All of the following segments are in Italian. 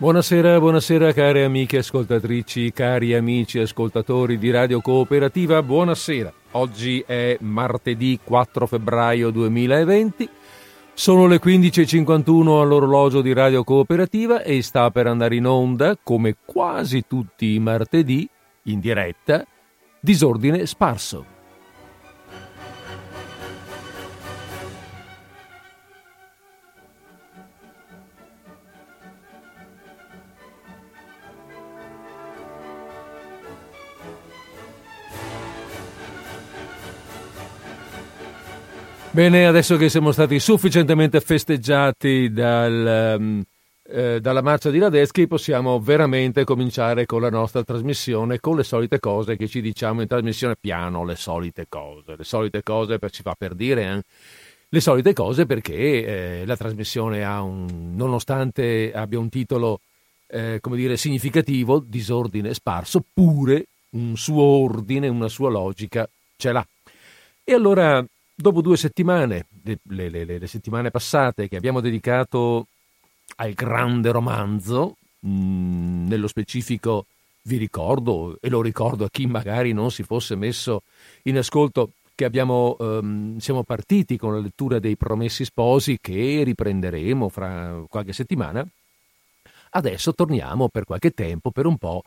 Buonasera, buonasera cari amiche ascoltatrici, cari amici ascoltatori di Radio Cooperativa, buonasera. Oggi è martedì 4 febbraio 2020, sono le 15.51 all'orologio di Radio Cooperativa e sta per andare in onda, come quasi tutti i martedì, in diretta, disordine sparso. Bene, adesso che siamo stati sufficientemente festeggiati dal, um, eh, dalla marcia di Radeschi, possiamo veramente cominciare con la nostra trasmissione, con le solite cose che ci diciamo in trasmissione piano, le solite cose, le solite cose per, ci fa per dire, eh? le solite cose perché eh, la trasmissione ha un, nonostante abbia un titolo, eh, come dire, significativo, disordine sparso, pure un suo ordine, una sua logica ce l'ha. E allora Dopo due settimane, le, le, le, le, settimane passate che abbiamo dedicato al grande romanzo, mm, nello specifico vi ricordo, e lo ricordo a chi magari non si fosse messo in ascolto, che abbiamo, um, siamo partiti con la lettura dei Promessi Sposi che riprenderemo fra qualche settimana. Adesso torniamo per qualche tempo, per un po',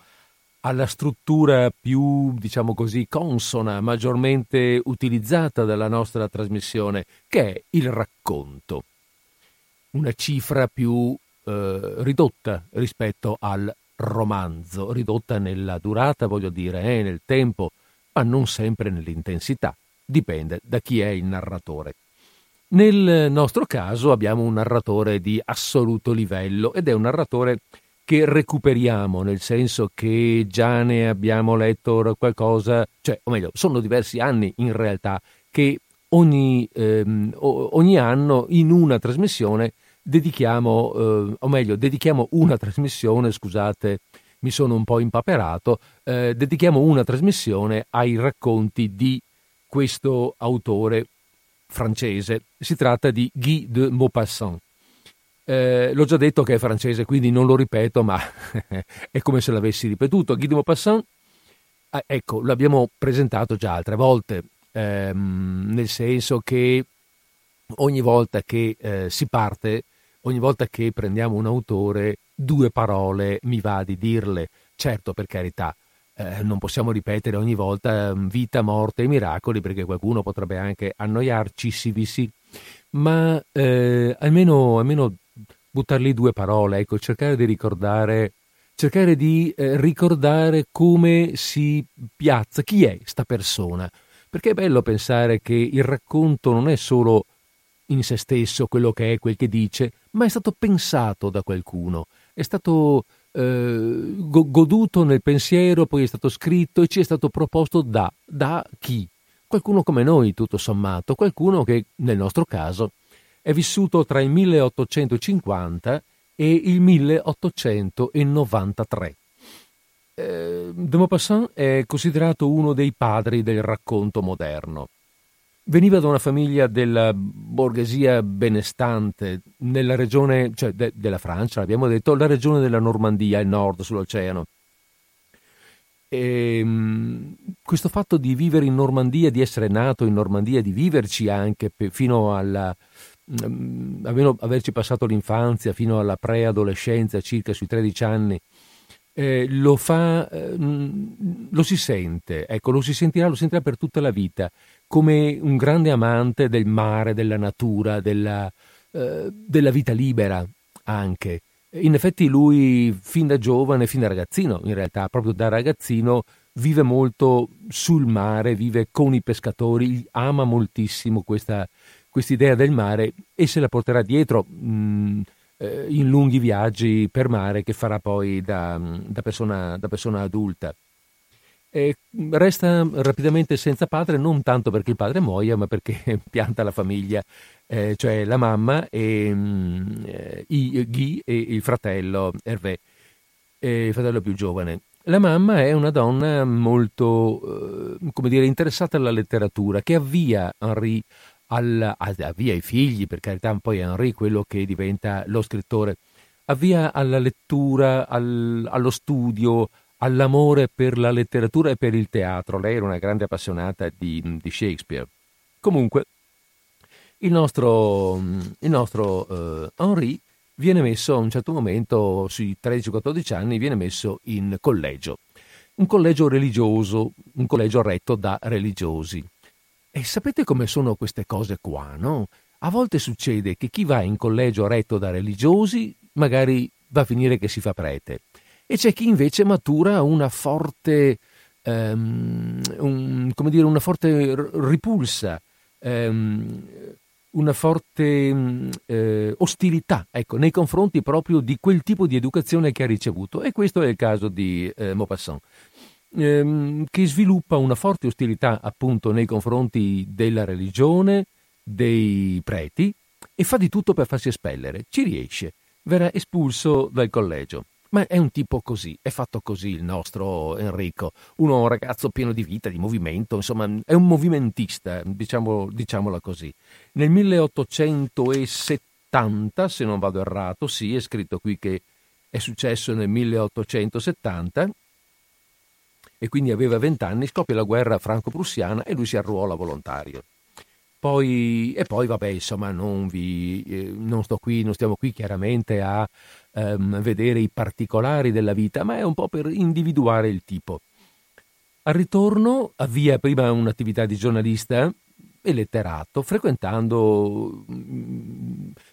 alla struttura più, diciamo così, consona, maggiormente utilizzata dalla nostra trasmissione, che è il racconto. Una cifra più eh, ridotta rispetto al romanzo, ridotta nella durata, voglio dire, eh, nel tempo, ma non sempre nell'intensità. Dipende da chi è il narratore. Nel nostro caso abbiamo un narratore di assoluto livello ed è un narratore che recuperiamo, nel senso che già ne abbiamo letto qualcosa, cioè, o meglio, sono diversi anni in realtà che ogni, ehm, ogni anno in una trasmissione dedichiamo, eh, o meglio, dedichiamo una trasmissione, scusate, mi sono un po' impaperato, eh, dedichiamo una trasmissione ai racconti di questo autore francese. Si tratta di Guy de Maupassant. Eh, l'ho già detto che è francese, quindi non lo ripeto, ma è come se l'avessi ripetuto. Guy de Maupassant, ah, ecco, l'abbiamo presentato già altre volte, ehm, nel senso che ogni volta che eh, si parte, ogni volta che prendiamo un autore, due parole mi va di dirle. Certo, per carità, eh, non possiamo ripetere ogni volta mm, vita, morte e miracoli, perché qualcuno potrebbe anche annoiarci, sì, sì, ma eh, almeno, almeno buttar lì due parole, ecco, cercare di ricordare, cercare di eh, ricordare come si piazza, chi è sta persona. Perché è bello pensare che il racconto non è solo in se stesso quello che è, quel che dice, ma è stato pensato da qualcuno, è stato eh, goduto nel pensiero, poi è stato scritto e ci è stato proposto da, da chi? Qualcuno come noi, tutto sommato, qualcuno che nel nostro caso è vissuto tra il 1850 e il 1893. Eh, de Maupassant è considerato uno dei padri del racconto moderno. Veniva da una famiglia della borghesia benestante nella regione, cioè de, della Francia, abbiamo detto, la regione della Normandia, il nord sull'oceano. E, ehm, questo fatto di vivere in Normandia, di essere nato in Normandia, di viverci anche fino alla, almeno averci passato l'infanzia fino alla preadolescenza, circa sui 13 anni, eh, lo fa, eh, mm, lo si sente, ecco, lo si sentirà, lo sentirà per tutta la vita, come un grande amante del mare, della natura, della, eh, della vita libera anche. In effetti lui fin da giovane, fin da ragazzino, in realtà proprio da ragazzino, vive molto sul mare, vive con i pescatori, ama moltissimo questa, quest'idea del mare e se la porterà dietro mh, mm, eh, in lunghi viaggi per mare che farà poi da, da, persona, da persona, adulta. E resta rapidamente senza padre non tanto perché il padre muoia, ma perché pianta la famiglia, eh, cioè la mamma e mh, eh, Guy e il fratello Hervé, eh, il fratello più giovane. La mamma è una donna molto, eh, come dire, interessata alla letteratura, che avvia Henri al, avvia i figli, per carità, poi Henri, quello che diventa lo scrittore, avvia alla lettura, al, allo studio, all'amore per la letteratura e per il teatro. Lei era una grande appassionata di, di Shakespeare. Comunque, il nostro, il nostro uh, Henri viene messo a un certo momento, sui 13-14 anni, viene messo in collegio. Un collegio religioso, un collegio retto da religiosi. E sapete come sono queste cose qua, no? A volte succede che chi va in collegio retto da religiosi magari va a finire che si fa prete. E c'è chi invece matura una forte, um, un, come dire, una forte ripulsa, um, una forte um, eh, ostilità ecco, nei confronti proprio di quel tipo di educazione che ha ricevuto. E questo è il caso di eh, Maupassant che sviluppa una forte ostilità appunto nei confronti della religione, dei preti e fa di tutto per farsi espellere. Ci riesce, verrà espulso dal collegio. Ma è un tipo così, è fatto così il nostro Enrico, uno un ragazzo pieno di vita, di movimento, insomma è un movimentista, diciamo, diciamola così. Nel 1870, se non vado errato, sì, è scritto qui che è successo nel 1870, e quindi aveva vent'anni, scoppia la guerra franco-prussiana e lui si arruola volontario. Poi, e poi, vabbè, insomma, non, vi, eh, non, sto qui, non stiamo qui chiaramente a ehm, vedere i particolari della vita, ma è un po' per individuare il tipo. Al ritorno avvia prima un'attività di giornalista e letterato, frequentando,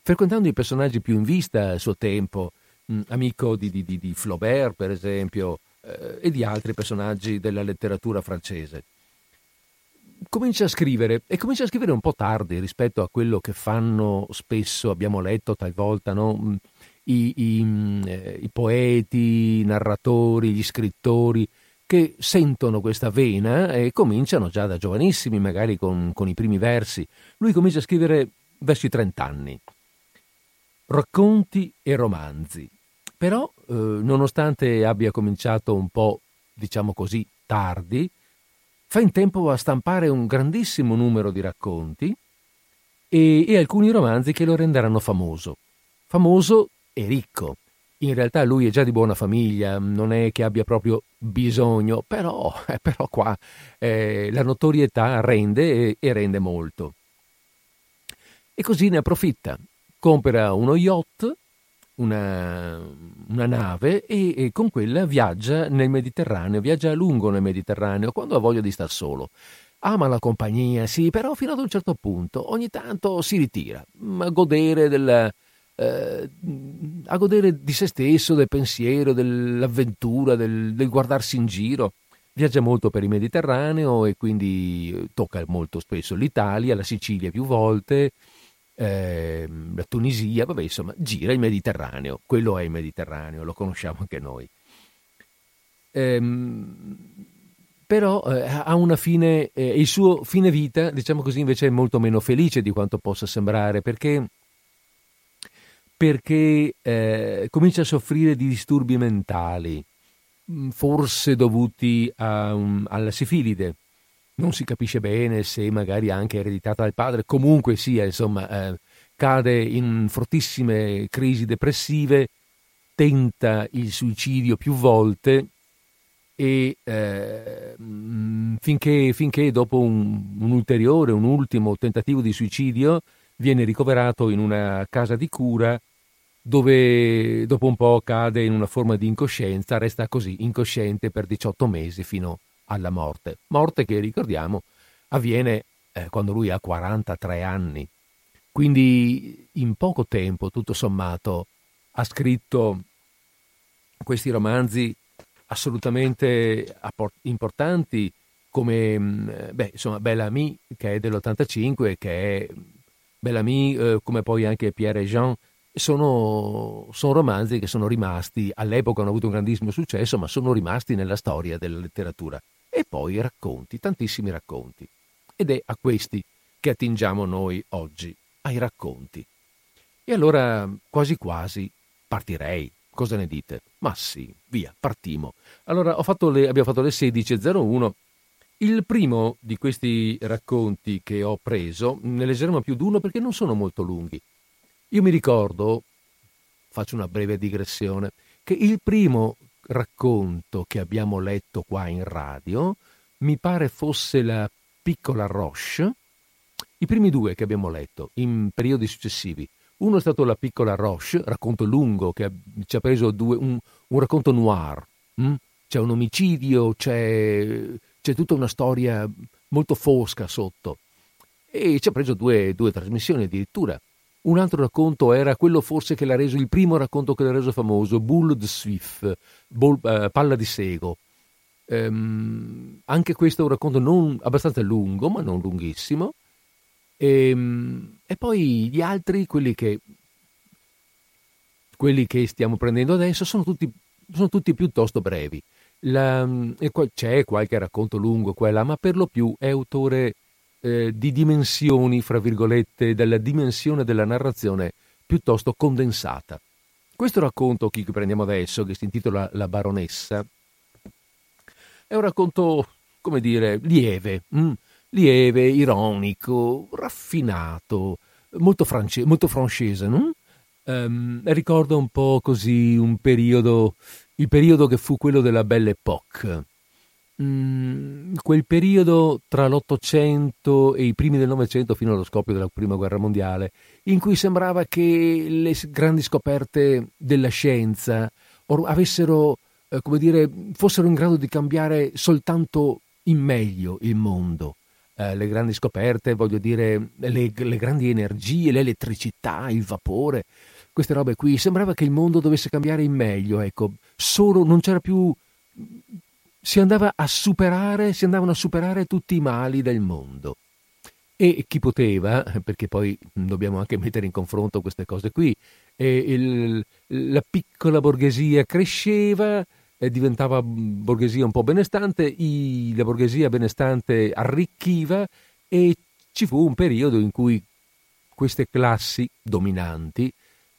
frequentando i personaggi più in vista al suo tempo, mm, amico di, di, di Flaubert, per esempio, eh, e di altri personaggi della letteratura francese comincia a scrivere e comincia a scrivere un po' tardi rispetto a quello che fanno spesso, abbiamo letto talvolta, no? Mm, I, i, mm, eh, i, poeti, i narratori, gli scrittori che sentono questa vena e cominciano già da giovanissimi, magari con, con i primi versi. Lui comincia a scrivere verso i 30 anni, racconti e romanzi. Però, eh, nonostante abbia cominciato un po', diciamo così, tardi, fa in tempo a stampare un grandissimo numero di racconti e, e alcuni romanzi che lo renderanno famoso. Famoso e ricco. In realtà lui è già di buona famiglia, non è che abbia proprio bisogno, però, eh, però qua eh, la notorietà rende e, e rende molto. E così ne approfitta. Compra uno yacht una, una nave e, e, con quella viaggia nel Mediterraneo, viaggia a lungo nel Mediterraneo quando ha voglia di star solo. Ama la compagnia, sì, però fino ad un certo punto, ogni tanto si ritira a godere, del, eh, a godere di se stesso, del pensiero, dell'avventura, del, del guardarsi in giro. Viaggia molto per il Mediterraneo e quindi tocca molto spesso l'Italia, la Sicilia più volte, eh, la Tunisia, vabbè, insomma, gira il Mediterraneo, quello è il Mediterraneo, lo conosciamo anche noi. Ehm, però eh, ha una fine, eh, il suo fine vita, diciamo così, invece è molto meno felice di quanto possa sembrare, perché, perché eh, comincia a soffrire di disturbi mentali, mm, forse dovuti a, um, alla sifilide non si capisce bene se magari anche ereditata dal padre, comunque sia, insomma, eh, cade in fortissime crisi depressive, tenta il suicidio più volte e eh, finché, finché, dopo un, un, ulteriore, un ultimo tentativo di suicidio viene ricoverato in una casa di cura dove dopo un po' cade in una forma di incoscienza, resta così incosciente per 18 mesi fino a alla morte. Morte che, ricordiamo, avviene eh, quando lui ha 43 anni. Quindi in poco tempo, tutto sommato, ha scritto questi romanzi assolutamente importanti come mm, beh, insomma, Bellamy che è dell'85 che è Bellamy eh, come poi anche Pierre et Jean sono, sono, romanzi che sono rimasti all'epoca hanno avuto un grandissimo successo ma sono rimasti nella storia della letteratura e poi racconti, tantissimi racconti. Ed è a questi che attingiamo noi oggi, ai racconti. E allora quasi quasi partirei. Cosa ne dite? Ma sì, via, partimo. Allora fatto le, abbiamo fatto le 16.01. Il primo di questi racconti che ho preso, ne leggeremo più di uno perché non sono molto lunghi. Io mi ricordo, faccio una breve digressione, che il primo racconto che abbiamo letto qua in radio mi pare fosse la piccola Roche, i primi due che abbiamo letto in periodi successivi. Uno è stato La piccola Roche, racconto lungo che ci ha preso due, un, un, racconto noir. Hm? C'è un omicidio, c'è, c'è, tutta una storia molto fosca sotto. E ci ha preso due, due trasmissioni addirittura. Un altro racconto era quello forse che l'ha reso, il primo racconto che l'ha reso famoso, Bull de Swift, Bull, uh, Palla di Sego. Um, anche questo è un racconto non, abbastanza lungo, ma non lunghissimo. E, ehm, e poi gli altri, quelli che, quelli che stiamo prendendo adesso, sono tutti, sono tutti piuttosto brevi. La, c'è qualche racconto lungo qua e là, ma per lo più è autore eh, di dimensioni, fra virgolette, della dimensione della narrazione piuttosto condensata. Questo racconto che prendiamo adesso, che si intitola La baronessa, è un racconto, come dire, lieve, mm? lieve, ironico, raffinato, molto, france- molto francese? Um, ricorda un po' così un periodo, il periodo che fu quello della Belle Époque. Mm, quel periodo tra l'Ottocento e i primi del Novecento fino allo scoppio della Prima Guerra Mondiale, in cui sembrava che le grandi scoperte della scienza avessero, eh, come dire, fossero in grado di cambiare soltanto in meglio il mondo eh, le grandi scoperte, voglio dire, le, le grandi energie, l'elettricità, il vapore, queste robe qui. Sembrava che il mondo dovesse cambiare in meglio, ecco, solo non c'era più. Si superare, si andavano a superare tutti i mali del mondo. E chi poteva, perché poi dobbiamo anche mettere in confronto queste cose qui, il, la piccola borghesia cresceva, eh, diventava borghesia un po' benestante, i, la borghesia benestante arricchiva e ci fu un periodo in cui queste classi dominanti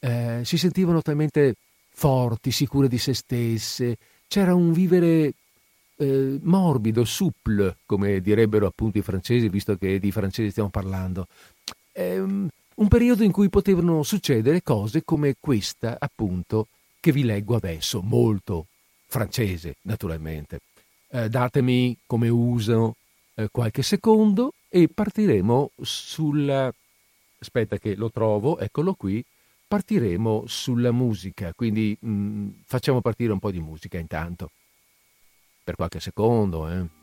eh, si sentivano talmente forti, sicure di se stesse, c'era un vivere eh, morbido, souple, come direbbero appunto i francesi, visto che di francesi stiamo parlando. Um, un periodo in cui potevano succedere cose come questa, appunto, che vi leggo adesso, molto, francese naturalmente. Eh, datemi come uso eh, qualche secondo e partiremo sulla... Aspetta che lo trovo, eccolo qui. Partiremo sulla musica, quindi mh, mm, facciamo partire un po' di musica intanto. Per qualche secondo, eh.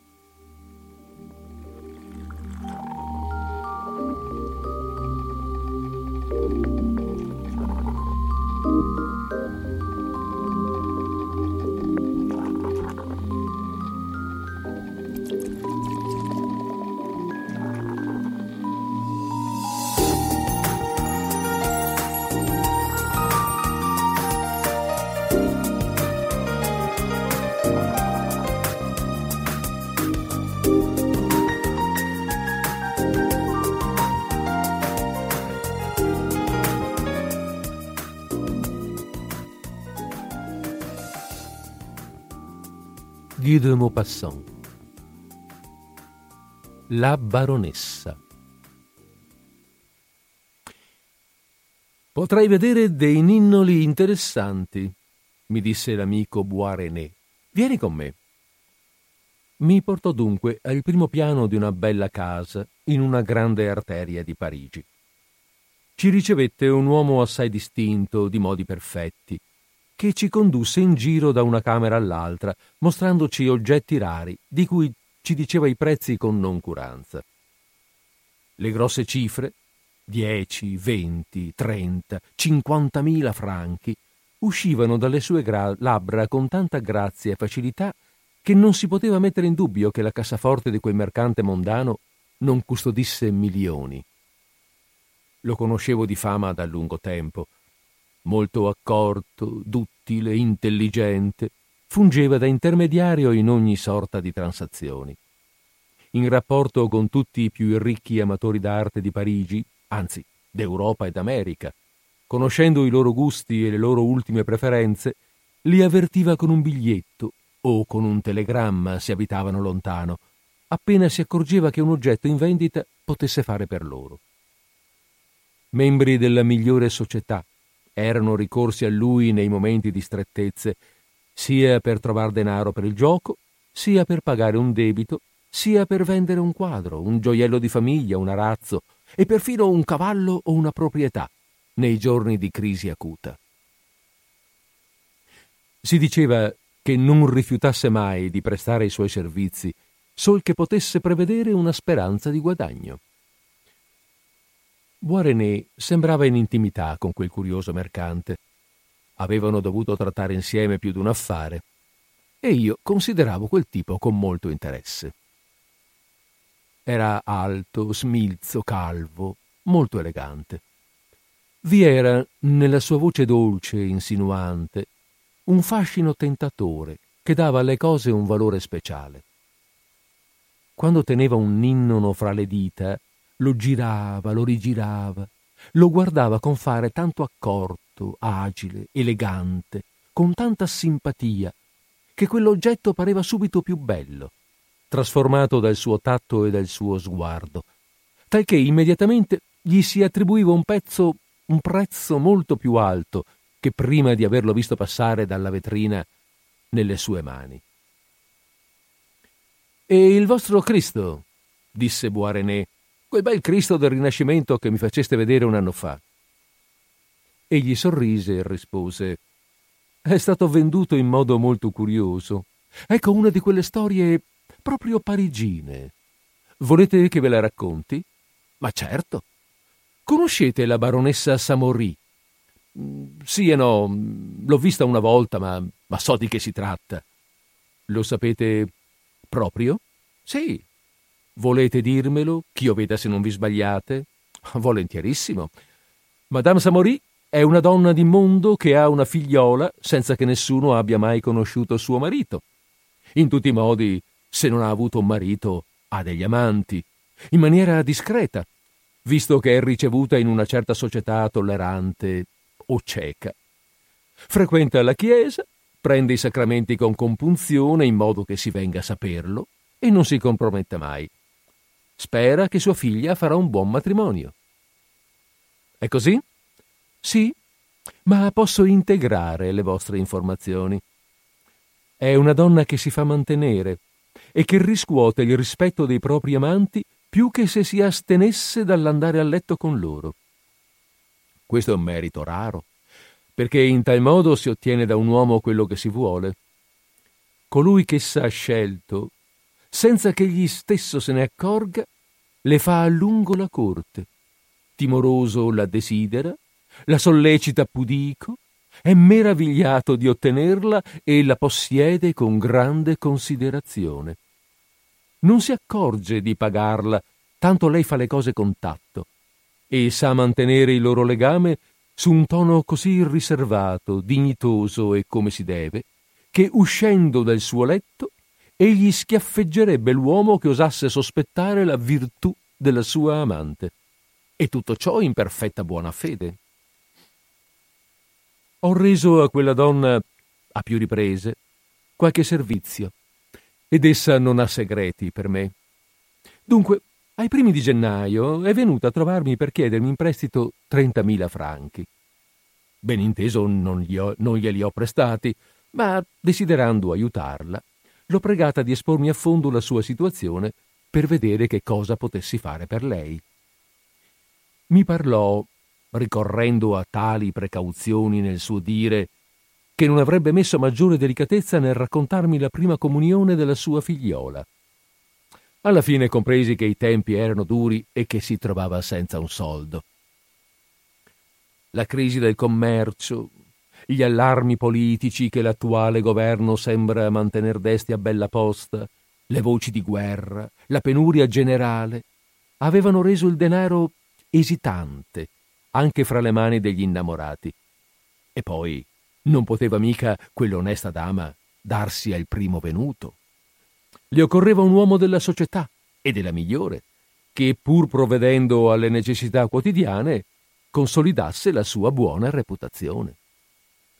Guy de Maupassant. La baronessa. Potrai vedere dei ninnoli interessanti, mi disse l'amico Boirené. Vieni con me. Mi portò dunque al primo piano di una bella casa in una grande arteria di Parigi. Ci ricevette un uomo assai distinto, di modi perfetti, che ci condusse in giro da una camera all'altra, mostrandoci oggetti rari, di cui ci diceva i prezzi con noncuranza. Le grosse cifre, 10, 20, 30, 50.000 franchi, uscivano dalle sue gra- labbra con tanta grazia e facilità che non si poteva mettere in dubbio che la cassaforte di quel mercante mondano non custodisse milioni. Lo conoscevo di fama da lungo tempo molto accorto, duttile, intelligente, fungeva da intermediario in ogni sorta di transazioni. In rapporto con tutti i più ricchi amatori d'arte di Parigi, anzi d'Europa e d'America, conoscendo i loro gusti e le loro ultime preferenze, li avvertiva con un biglietto o con un telegramma se abitavano lontano, appena si accorgeva che un oggetto in vendita potesse fare per loro. Membri della migliore società, erano ricorsi a lui nei momenti di strettezze, sia per trovare denaro per il gioco, sia per pagare un debito, sia per vendere un quadro, un gioiello di famiglia, un arazzo e perfino un cavallo o una proprietà nei giorni di crisi acuta. Si diceva che non rifiutasse mai di prestare i suoi servizi, sol che potesse prevedere una speranza di guadagno. Boirené sembrava in intimità con quel curioso mercante. Avevano dovuto trattare insieme più d'un affare e io consideravo quel tipo con molto interesse. Era alto, smilzo, calvo, molto elegante. Vi era, nella sua voce dolce e insinuante, un fascino tentatore che dava alle cose un valore speciale. Quando teneva un ninnono fra le dita, lo girava, lo rigirava, lo guardava con fare tanto accorto, agile, elegante, con tanta simpatia, che quell'oggetto pareva subito più bello, trasformato dal suo tatto e dal suo sguardo, talché immediatamente gli si attribuiva un pezzo, un prezzo molto più alto che prima di averlo visto passare dalla vetrina nelle sue mani. E il vostro Cristo? disse Boirené, quel bel Cristo del Rinascimento che mi faceste vedere un anno fa. Egli sorrise e rispose È stato venduto in modo molto curioso. Ecco una di quelle storie proprio parigine. Volete che ve la racconti? Ma certo. Conoscete la baronessa Samorì? Mm, sì e no, l'ho vista una volta, ma, ma so di che si tratta. Lo sapete proprio? Sì, Volete dirmelo, ch'io veda se non vi sbagliate? Volentierissimo. Madame Samorì è una donna di mondo che ha una figliola senza che nessuno abbia mai conosciuto suo marito. In tutti i modi, se non ha avuto un marito, ha degli amanti, in maniera discreta, visto che è ricevuta in una certa società tollerante o cieca. Frequenta la chiesa, prende i sacramenti con compunzione in modo che si venga a saperlo e non si compromette mai. Spera che sua figlia farà un buon matrimonio. È così? Sì, ma posso integrare le vostre informazioni. È una donna che si fa mantenere e che riscuote il rispetto dei propri amanti più che se si astenesse dall'andare a letto con loro. Questo è un merito raro, perché in tal modo si ottiene da un uomo quello che si vuole. Colui che s'ha scelto senza che egli stesso se ne accorga, le fa a lungo la corte. Timoroso la desidera, la sollecita pudico, è meravigliato di ottenerla e la possiede con grande considerazione. Non si accorge di pagarla, tanto lei fa le cose con tatto, e sa mantenere il loro legame su un tono così riservato, dignitoso e come si deve, che uscendo dal suo letto egli schiaffeggerebbe l'uomo che osasse sospettare la virtù della sua amante. E tutto ciò in perfetta buona fede. Ho reso a quella donna, a più riprese, qualche servizio, ed essa non ha segreti per me. Dunque, ai primi di gennaio è venuta a trovarmi per chiedermi in prestito 30.000 franchi. Ben inteso non, ho, non glieli ho prestati, ma desiderando aiutarla, l'ho pregata di espormi a fondo la sua situazione per vedere che cosa potessi fare per lei. Mi parlò, ricorrendo a tali precauzioni nel suo dire, che non avrebbe messo maggiore delicatezza nel raccontarmi la prima comunione della sua figliola. Alla fine compresi che i tempi erano duri e che si trovava senza un soldo. La crisi del commercio, gli allarmi politici che l'attuale governo sembra mantener desti a bella posta, le voci di guerra, la penuria generale, avevano reso il denaro esitante anche fra le mani degli innamorati. E poi non poteva mica quell'onesta dama darsi al primo venuto. Le occorreva un uomo della società e della migliore, che pur provvedendo alle necessità quotidiane consolidasse la sua buona reputazione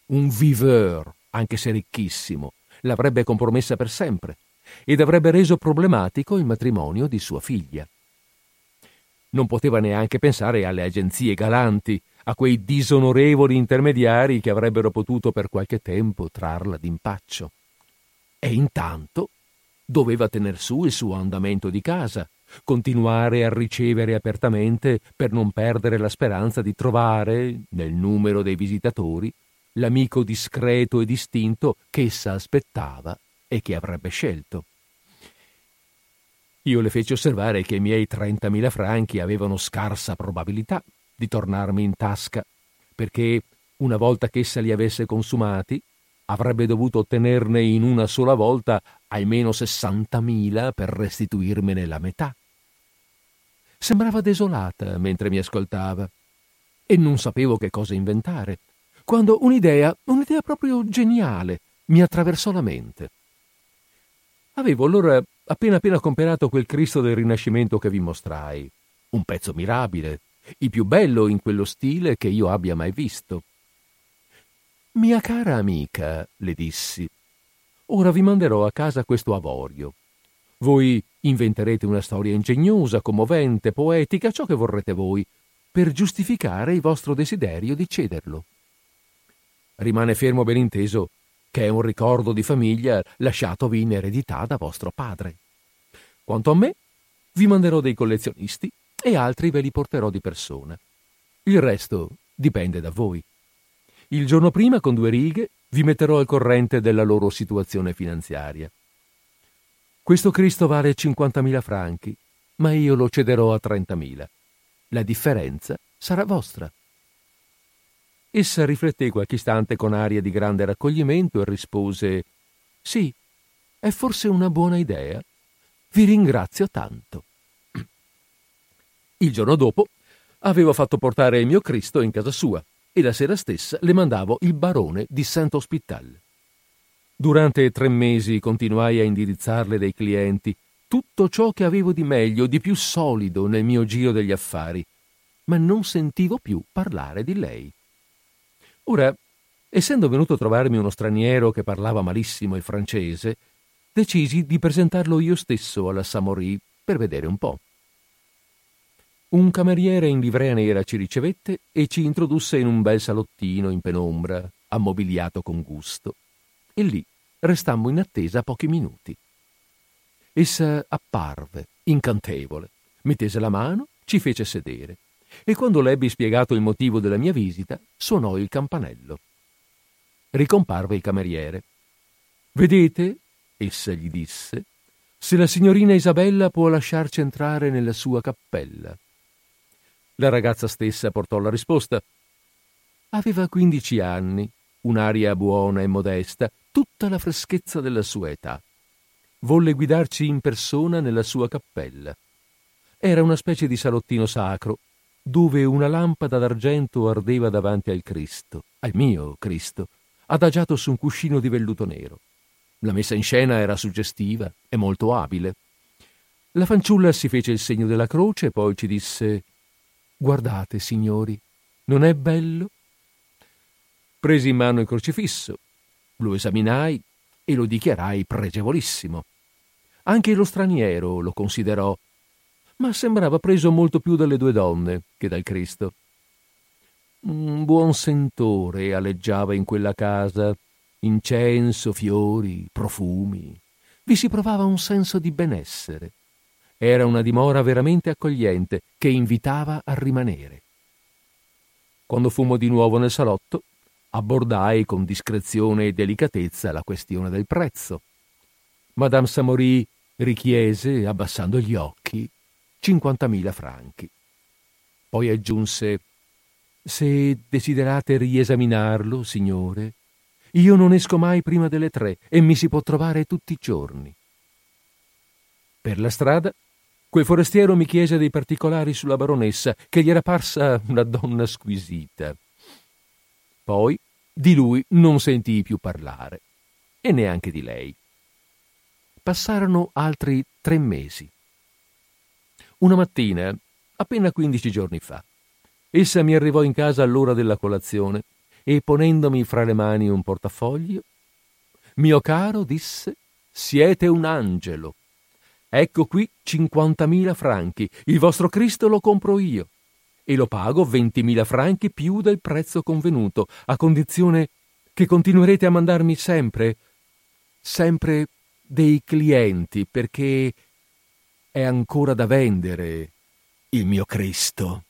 un viveur, anche se ricchissimo, l'avrebbe compromessa per sempre ed avrebbe reso problematico il matrimonio di sua figlia. non poteva neanche pensare alle agenzie galanti, a quei disonorevoli intermediari che avrebbero potuto per qualche tempo trarla d'impaccio. E intanto doveva tener su il suo andamento di casa, continuare a ricevere apertamente per non perdere la speranza di trovare, nel numero dei visitatori, l'amico discreto e distinto che essa aspettava e che avrebbe scelto. Io le feci osservare che i miei 30.000 franchi avevano scarsa probabilità di tornarmi in tasca, perché una volta che essa li avesse consumati, avrebbe dovuto ottenerne in una sola volta almeno 60.000 per restituirmene la metà. Sembrava desolata mentre mi ascoltava e non sapevo che cosa inventare, quando un'idea, un'idea proprio geniale, mi attraversò la mente. Avevo allora appena appena comprato quel Cristo del Rinascimento che vi mostrai, un pezzo mirabile, il più bello in quello stile che io abbia mai visto. Mia cara amica, le dissi, ora vi manderò a casa questo avorio. Voi inventerete una storia ingegnosa, commovente, poetica, ciò che vorrete voi, per giustificare il vostro desiderio di cederlo. Rimane fermo ben inteso che è un ricordo di famiglia lasciatovi in eredità da vostro padre. Quanto a me, vi manderò dei collezionisti e altri ve li porterò di persona. Il resto dipende da voi. Il giorno prima, con due righe, vi metterò al corrente della loro situazione finanziaria. Questo Cristo vale 50.000 franchi, ma io lo cederò a 30.000. La differenza sarà vostra. Essa rifletté qualche istante con aria di grande raccoglimento e rispose Sì, è forse una buona idea. Vi ringrazio tanto. Il giorno dopo avevo fatto portare il mio Cristo in casa sua e la sera stessa le mandavo il barone di Saint-Hospital. Durante tre mesi continuai a indirizzarle dei clienti tutto ciò che avevo di meglio, di più solido nel mio giro degli affari, ma non sentivo più parlare di lei. Ora, essendo venuto a trovarmi uno straniero che parlava malissimo il francese, decisi di presentarlo io stesso alla Samorì per vedere un po'. Un cameriere in livrea nera ci ricevette e ci introdusse in un bel salottino in penombra, ammobiliato con gusto. E lì restammo in attesa pochi minuti. Essa apparve, incantevole, mi tese la mano, ci fece sedere e quando le ebbi spiegato il motivo della mia visita, suonò il campanello. Ricomparve il cameriere. Vedete, essa gli disse, se la signorina Isabella può lasciarci entrare nella sua cappella. La ragazza stessa portò la risposta. Aveva quindici anni, un'aria buona e modesta, tutta la freschezza della sua età. Volle guidarci in persona nella sua cappella. Era una specie di salottino sacro, dove una lampada d'argento ardeva davanti al Cristo, al mio Cristo, adagiato su un cuscino di velluto nero. La messa in scena era suggestiva e molto abile. La fanciulla si fece il segno della croce e poi ci disse Guardate, signori, non è bello? Presi in mano il crocifisso, lo esaminai e lo dichiarai pregevolissimo. Anche lo straniero lo considerò ma sembrava preso molto più dalle due donne che dal Cristo. Un buon sentore aleggiava in quella casa, incenso, fiori, profumi. Vi si provava un senso di benessere. Era una dimora veramente accogliente che invitava a rimanere. Quando fummo di nuovo nel salotto, abbordai con discrezione e delicatezza la questione del prezzo. Madame Samorì richiese, abbassando gli occhi, 50.000 franchi. Poi aggiunse Se desiderate riesaminarlo, signore, io non esco mai prima delle tre e mi si può trovare tutti i giorni. Per la strada, quel forestiero mi chiese dei particolari sulla baronessa, che gli era parsa una donna squisita. Poi di lui non sentii più parlare, e neanche di lei. Passarono altri tre mesi. Una mattina, appena quindici giorni fa, essa mi arrivò in casa all'ora della colazione e ponendomi fra le mani un portafoglio, mio caro, disse, siete un angelo. Ecco qui 50.000 franchi, il vostro Cristo lo compro io e lo pago 20.000 franchi più del prezzo convenuto, a condizione che continuerete a mandarmi sempre, sempre dei clienti, perché è ancora da vendere il mio Cristo.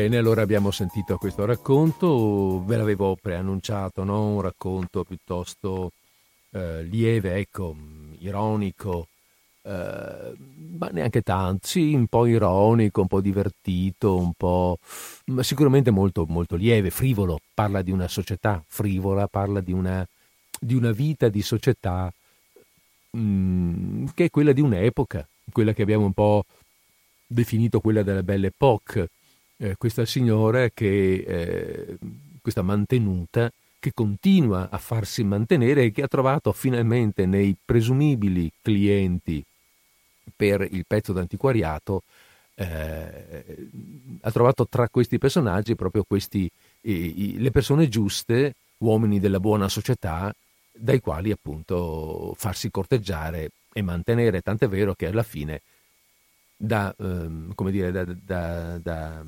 Bene, allora abbiamo sentito questo racconto, ve l'avevo preannunciato, no? un racconto piuttosto eh, lieve, ecco, ironico, eh, ma neanche tanto, sì, un po' ironico, un po' divertito, un po'... ma sicuramente molto, molto lieve, frivolo, parla di una società frivola, parla di una, di una vita di società mh, mm, che è quella di un'epoca, quella che abbiamo un po' definito quella della Belle Époque, eh, questa signora che, eh, questa mantenuta, che continua a farsi mantenere e che ha trovato finalmente nei presumibili clienti per il pezzo d'antiquariato, eh, ha trovato tra questi personaggi proprio questi, eh, le persone giuste, uomini della buona società, dai quali appunto farsi corteggiare e mantenere, tant'è vero che alla fine da, ehm, come dire, da, da, da,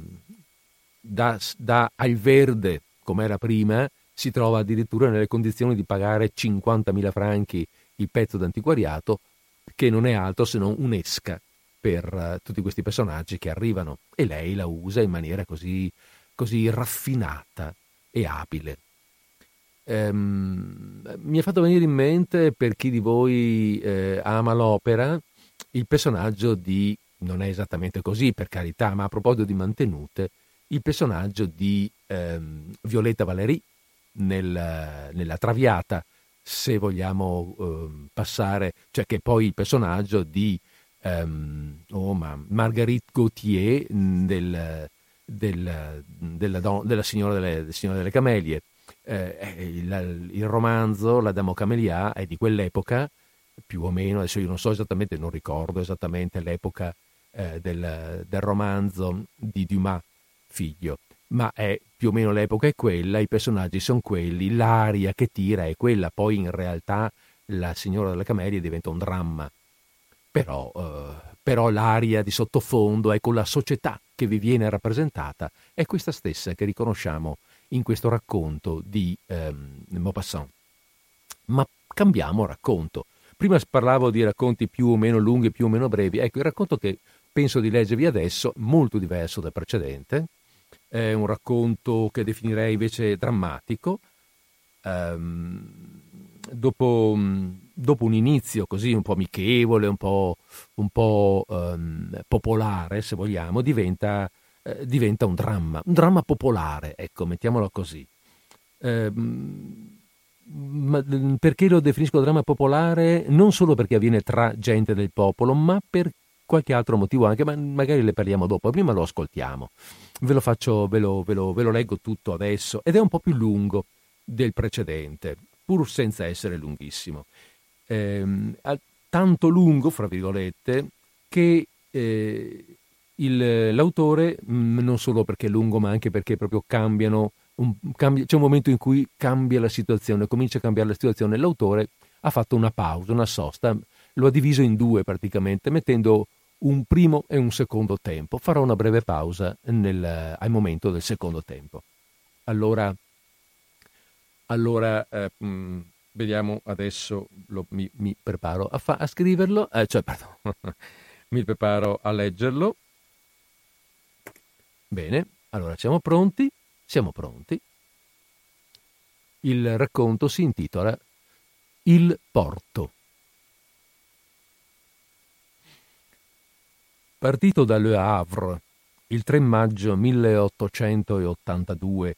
da, da al verde come era prima, si trova addirittura nelle condizioni di pagare 50.000 franchi il pezzo d'antiquariato, che non è altro se non un'esca per uh, tutti questi personaggi che arrivano e lei la usa in maniera così, così raffinata e abile. Um, mi è fatto venire in mente, per chi di voi eh, ama l'opera, il personaggio di non è esattamente così per carità, ma a proposito di mantenute, il personaggio di ehm, Violetta Valéry nel, nella Traviata, se vogliamo ehm, passare, cioè che poi il personaggio di ehm, oh, Marguerite Gauthier del, del, della, don, della, signora delle, del Signore delle Camelie. Eh, il, il, romanzo La Damo Camelia è di quell'epoca, più o meno, adesso io non so esattamente, non ricordo esattamente l'epoca eh, del, del, romanzo di Dumas, figlio, ma è più o meno l'epoca è quella, i personaggi sono quelli, l'aria che tira è quella, poi in realtà la signora delle Camelie diventa un dramma, però, eh, però l'aria di sottofondo, ecco la società che vi viene rappresentata, è questa stessa che riconosciamo in questo racconto di ehm, Maupassant. Ma cambiamo racconto. Prima parlavo di racconti più o meno lunghi, più o meno brevi. Ecco, il racconto che penso di leggervi adesso, molto diverso dal precedente, è un racconto che definirei invece drammatico. Um, dopo, dopo, un inizio così un po' amichevole, un po', un po' um, popolare, se vogliamo, diventa, eh, diventa, un dramma, un dramma popolare, ecco, mettiamolo così. Um, ma perché lo definisco dramma popolare? Non solo perché avviene tra gente del popolo, ma per qualche altro motivo anche, ma magari le parliamo dopo, prima lo ascoltiamo. Ve lo faccio, ve lo, ve lo, ve lo leggo tutto adesso ed è un po' più lungo del precedente, pur senza essere lunghissimo. Eh, tanto lungo, fra virgolette, che eh, il, l'autore, mm, non solo perché è lungo, ma anche perché proprio cambiano, un, cambia, c'è un momento in cui cambia la situazione, comincia a cambiare la situazione, l'autore ha fatto una pausa, una sosta, lo ha diviso in due praticamente, mettendo un primo e un secondo tempo. Farò una breve pausa nel, al momento del secondo tempo. Allora, allora eh, Vediamo adesso, lo, mi, mi, preparo a, fa, a scriverlo, eh, cioè, pardon, mi preparo a leggerlo. Bene, allora siamo pronti? Siamo pronti. Il racconto si intitola Il porto. Partito da Le Havre il 3 maggio 1882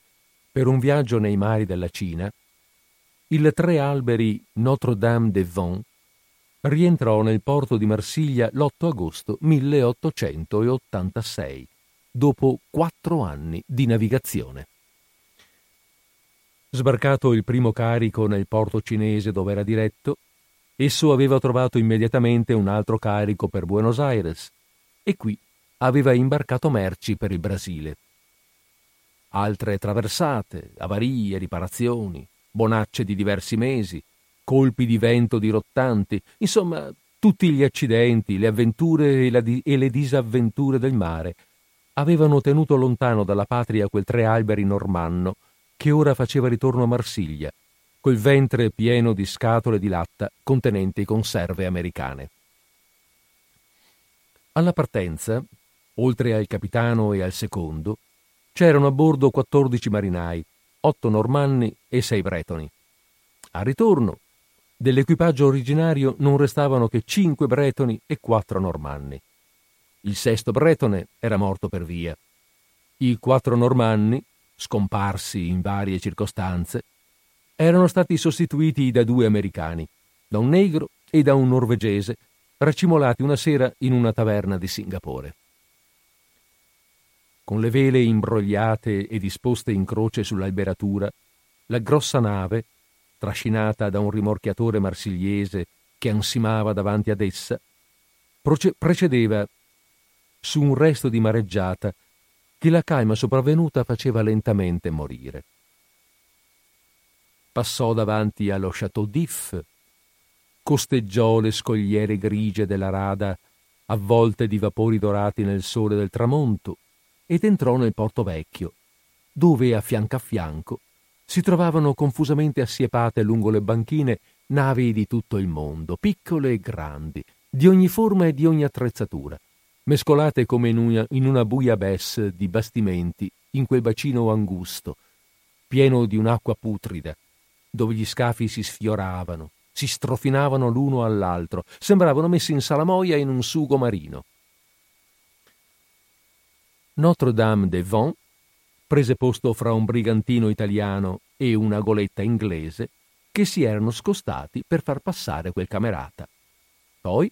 per un viaggio nei mari della Cina, il tre alberi Notre-Dame des Vents rientrò nel porto di Marsiglia l'8 agosto 1886, dopo quattro anni di navigazione. Sbarcato il primo carico nel porto cinese dove era diretto, esso aveva trovato immediatamente un altro carico per Buenos Aires e qui aveva imbarcato merci per il Brasile. Altre traversate, avarie, riparazioni, bonacce di diversi mesi, colpi di vento dirottanti, insomma tutti gli accidenti, le avventure e, le disavventure del mare avevano tenuto lontano dalla patria quel tre alberi normanno che ora faceva ritorno a Marsiglia, col ventre pieno di scatole di latta contenenti conserve americane. Alla partenza, oltre al capitano e al secondo, c'erano a bordo 14 marinai, 8 normanni e 6 bretoni. Al ritorno, dell'equipaggio originario non restavano che 5 bretoni e 4 normanni. Il sesto bretone era morto per via. I quattro normanni, scomparsi in varie circostanze, erano stati sostituiti da due americani, da un negro e da un norvegese, racimolati una sera in una taverna di Singapore. Con le vele imbrogliate e disposte in croce sull'alberatura, la grossa nave, trascinata da un rimorchiatore marsigliese che ansimava davanti ad essa, precedeva su un resto di mareggiata che la calma sopravvenuta faceva lentamente morire. Passò davanti allo Château d'If, costeggiò le scogliere grigie della rada avvolte di vapori dorati nel sole del tramonto ed entrò nel porto vecchio, dove a fianco a fianco si trovavano confusamente assiepate lungo le banchine navi di tutto il mondo, piccole e grandi, di ogni forma e di ogni attrezzatura, mescolate come in una, in una buia bes di bastimenti in quel bacino angusto, pieno di un'acqua putrida, dove gli scafi si sfioravano, si strofinavano l'uno all'altro, sembravano messi in salamoia in un sugo marino. Notre-Dame des Vents prese posto fra un brigantino italiano e una goletta inglese che si erano scostati per far passare quel camerata. Poi,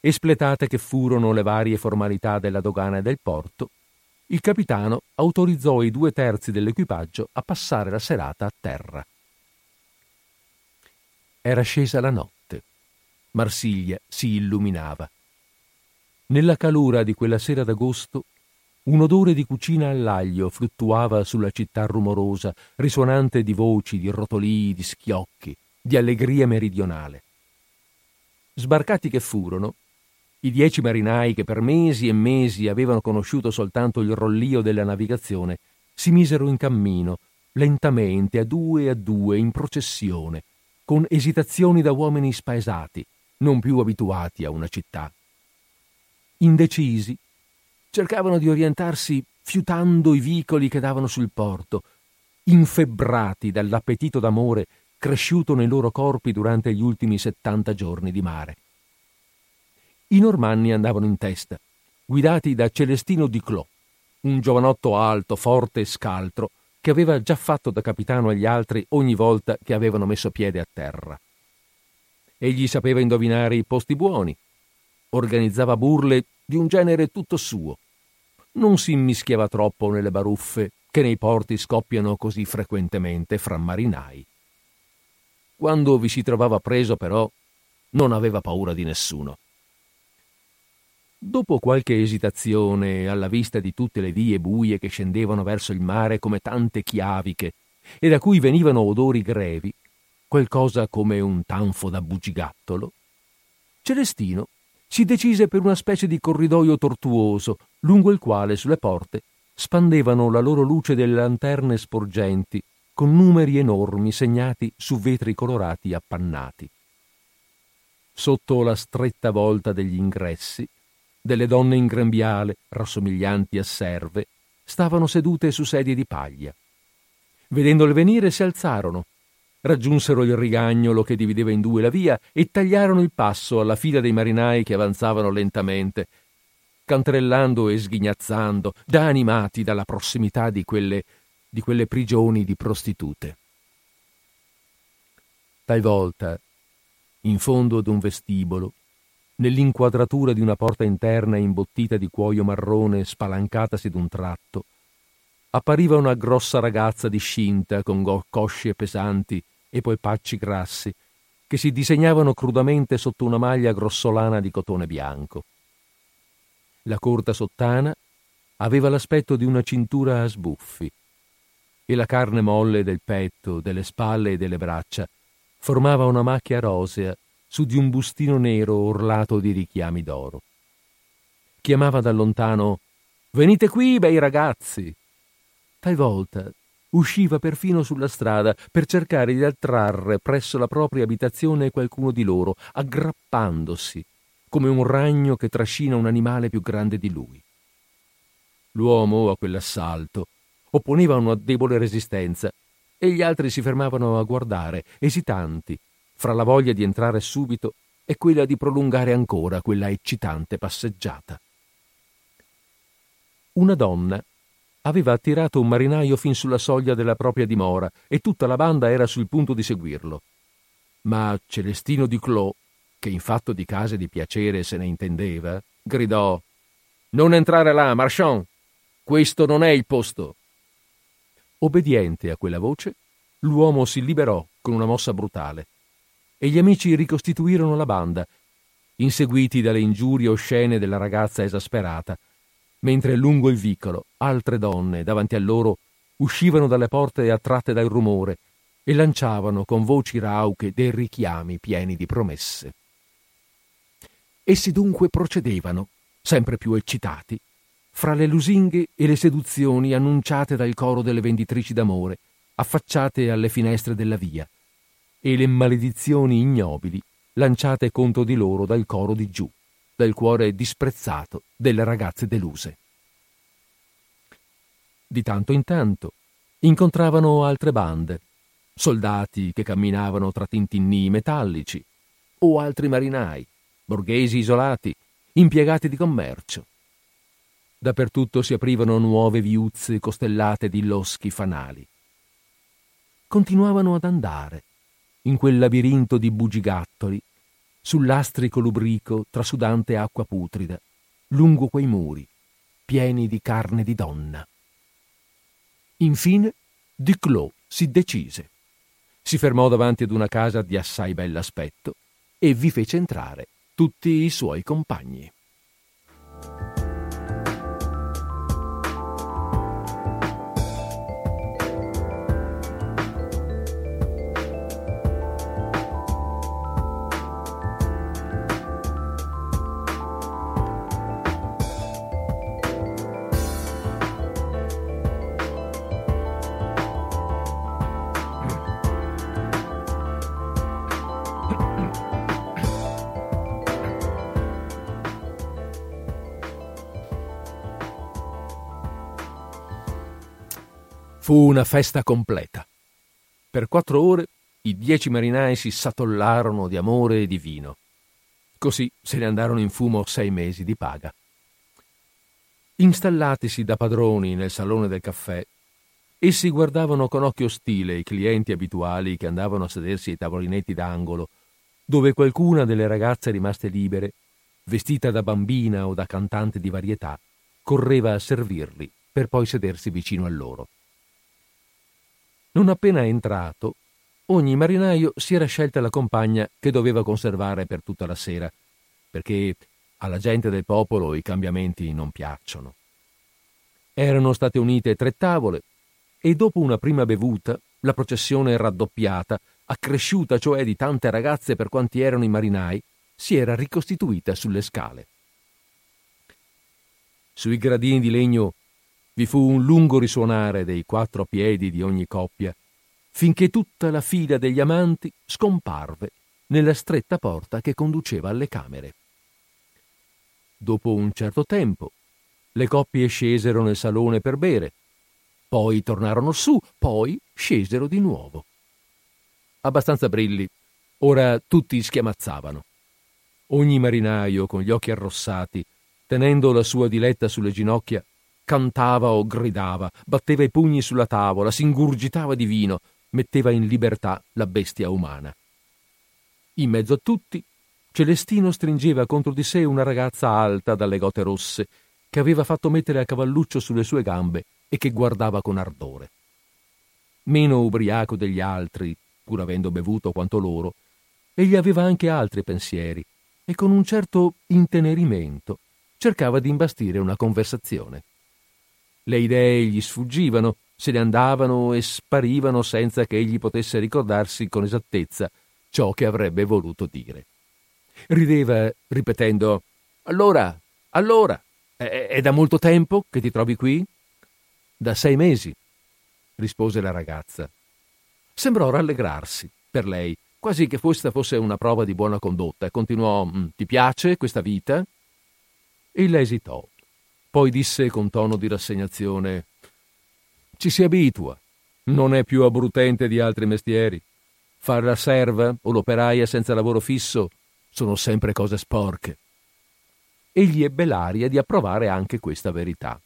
espletate che furono le varie formalità della dogana e del porto, il capitano autorizzò i due terzi dell'equipaggio a passare la serata a terra. Era scesa la notte. Marsiglia si illuminava. Nella calura di quella sera d'agosto, un odore di cucina all'aglio fluttuava sulla città rumorosa, risuonante di voci, di rotolii, di schiocchi, di allegria meridionale. Sbarcati che furono, i dieci marinai che per mesi e mesi avevano conosciuto soltanto il rollio della navigazione si misero in cammino, lentamente, a due a due, in processione, con esitazioni da uomini spaesati, non più abituati a una città. Indecisi, cercavano di orientarsi fiutando i vicoli che davano sul porto, infebbrati dall'appetito d'amore cresciuto nei loro corpi durante gli ultimi settanta giorni di mare. I normanni andavano in testa, guidati da Celestino di Clos, un giovanotto alto, forte e scaltro, che aveva già fatto da capitano agli altri ogni volta che avevano messo piede a terra. Egli sapeva indovinare i posti buoni, organizzava burle di un genere tutto suo. Non si immischiava troppo nelle baruffe che nei porti scoppiano così frequentemente fra marinai. Quando vi si trovava preso, però, non aveva paura di nessuno. Dopo qualche esitazione, alla vista di tutte le vie buie che scendevano verso il mare come tante chiaviche e da cui venivano odori grevi, qualcosa come un tanfo da bugigattolo, Celestino si decise per una specie di corridoio tortuoso, lungo il quale sulle porte spandevano la loro luce delle lanterne sporgenti, con numeri enormi segnati su vetri colorati appannati. Sotto la stretta volta degli ingressi, delle donne in grembiale, rassomiglianti a serve, stavano sedute su sedie di paglia. Vedendole venire si alzarono, raggiunsero il rigagnolo che divideva in due la via e tagliarono il passo alla fila dei marinai che avanzavano lentamente, cantrellando e sghignazzando, da animati dalla prossimità di quelle, di quelle prigioni di prostitute. Talvolta, in fondo ad un vestibolo, nell'inquadratura di una porta interna imbottita di cuoio marrone spalancatasi d'un tratto, appariva una grossa ragazza discinta con cosce pesanti e poi pacci grassi che si disegnavano crudamente sotto una maglia grossolana di cotone bianco. La corta sottana aveva l'aspetto di una cintura a sbuffi e la carne molle del petto, delle spalle e delle braccia formava una macchia rosea su di un bustino nero orlato di richiami d'oro. Chiamava da lontano Venite qui, bei ragazzi! Talvolta usciva perfino sulla strada per cercare di attrarre presso la propria abitazione qualcuno di loro, aggrappandosi, come un ragno che trascina un animale più grande di lui. L'uomo, a quell'assalto, opponeva una debole resistenza e gli altri si fermavano a guardare, esitanti, fra la voglia di entrare subito e quella di prolungare ancora quella eccitante passeggiata. Una donna aveva attirato un marinaio fin sulla soglia della propria dimora e tutta la banda era sul punto di seguirlo. Ma Celestino di Clos, che in fatto di case di piacere se ne intendeva, gridò Non entrare là, Marchand! Questo non è il posto! Obbediente a quella voce, l'uomo si liberò con una mossa brutale e gli amici ricostituirono la banda, inseguiti dalle ingiurie oscene della ragazza esasperata, mentre lungo il vicolo altre donne davanti a loro uscivano dalle porte attratte dal rumore e lanciavano con voci rauche dei richiami pieni di promesse. Essi dunque procedevano, sempre più eccitati, fra le lusinghe e le seduzioni annunciate dal coro delle venditrici d'amore, affacciate alle finestre della via, e le maledizioni ignobili lanciate contro di loro dal coro di giù, dal cuore disprezzato delle ragazze deluse. Di tanto in tanto incontravano altre bande, soldati che camminavano tra tintinnii metallici, o altri marinai, borghesi isolati, impiegati di commercio. Dappertutto si aprivano nuove viuzze costellate di loschi fanali. Continuavano ad andare, in quel labirinto di bugigattoli, sull'astrico lubrico trasudante acqua putrida, lungo quei muri, pieni di carne di donna. Infine, Duclos si decise. Si fermò davanti ad una casa di assai bell'aspetto e vi fece entrare tutti i suoi compagni. Fu una festa completa. Per quattro ore i dieci marinai si satollarono di amore e di vino. Così se ne andarono in fumo sei mesi di paga. Installatisi da padroni nel salone del caffè, essi guardavano con occhio ostile i clienti abituali che andavano a sedersi ai tavolinetti d'angolo, dove qualcuna delle ragazze rimaste libere, vestita da bambina o da cantante di varietà, correva a servirli per poi sedersi vicino a loro. Non appena entrato, ogni marinaio si era scelta la compagna che doveva conservare per tutta la sera, perché alla gente del popolo i cambiamenti non piacciono. Erano state unite tre tavole e dopo una prima bevuta la processione raddoppiata, accresciuta cioè di tante ragazze per quanti erano i marinai, si era ricostituita sulle scale. Sui gradini di legno vi fu un lungo risuonare dei quattro piedi di ogni coppia finché tutta la fila degli amanti scomparve nella stretta porta che conduceva alle camere. Dopo un certo tempo, le coppie scesero nel salone per bere, poi tornarono su, poi scesero di nuovo. Abbastanza brilli, ora tutti schiamazzavano. Ogni marinaio, con gli occhi arrossati, tenendo la sua diletta sulle ginocchia, cantava o gridava, batteva i pugni sulla tavola, s'ingurgitava di vino, metteva in libertà la bestia umana. In mezzo a tutti, Celestino stringeva contro di sé una ragazza alta dalle gote rosse, che aveva fatto mettere a cavalluccio sulle sue gambe e che guardava con ardore. Meno ubriaco degli altri, pur avendo bevuto quanto loro, egli aveva anche altri pensieri e con un certo intenerimento cercava di imbastire una conversazione. Le idee gli sfuggivano, se ne andavano e sparivano senza che egli potesse ricordarsi con esattezza ciò che avrebbe voluto dire. Rideva ripetendo Allora, allora, è, è da molto tempo che ti trovi qui? Da sei mesi, rispose la ragazza. Sembrò rallegrarsi per lei, quasi che questa fosse una prova di buona condotta, continuò mm, Ti piace questa vita? Ella esitò. Poi disse con tono di rassegnazione Ci si abitua. Non è più abbrutente di altri mestieri. Fare la serva o l'operaia senza lavoro fisso sono sempre cose sporche. Egli ebbe l'aria di approvare anche questa verità.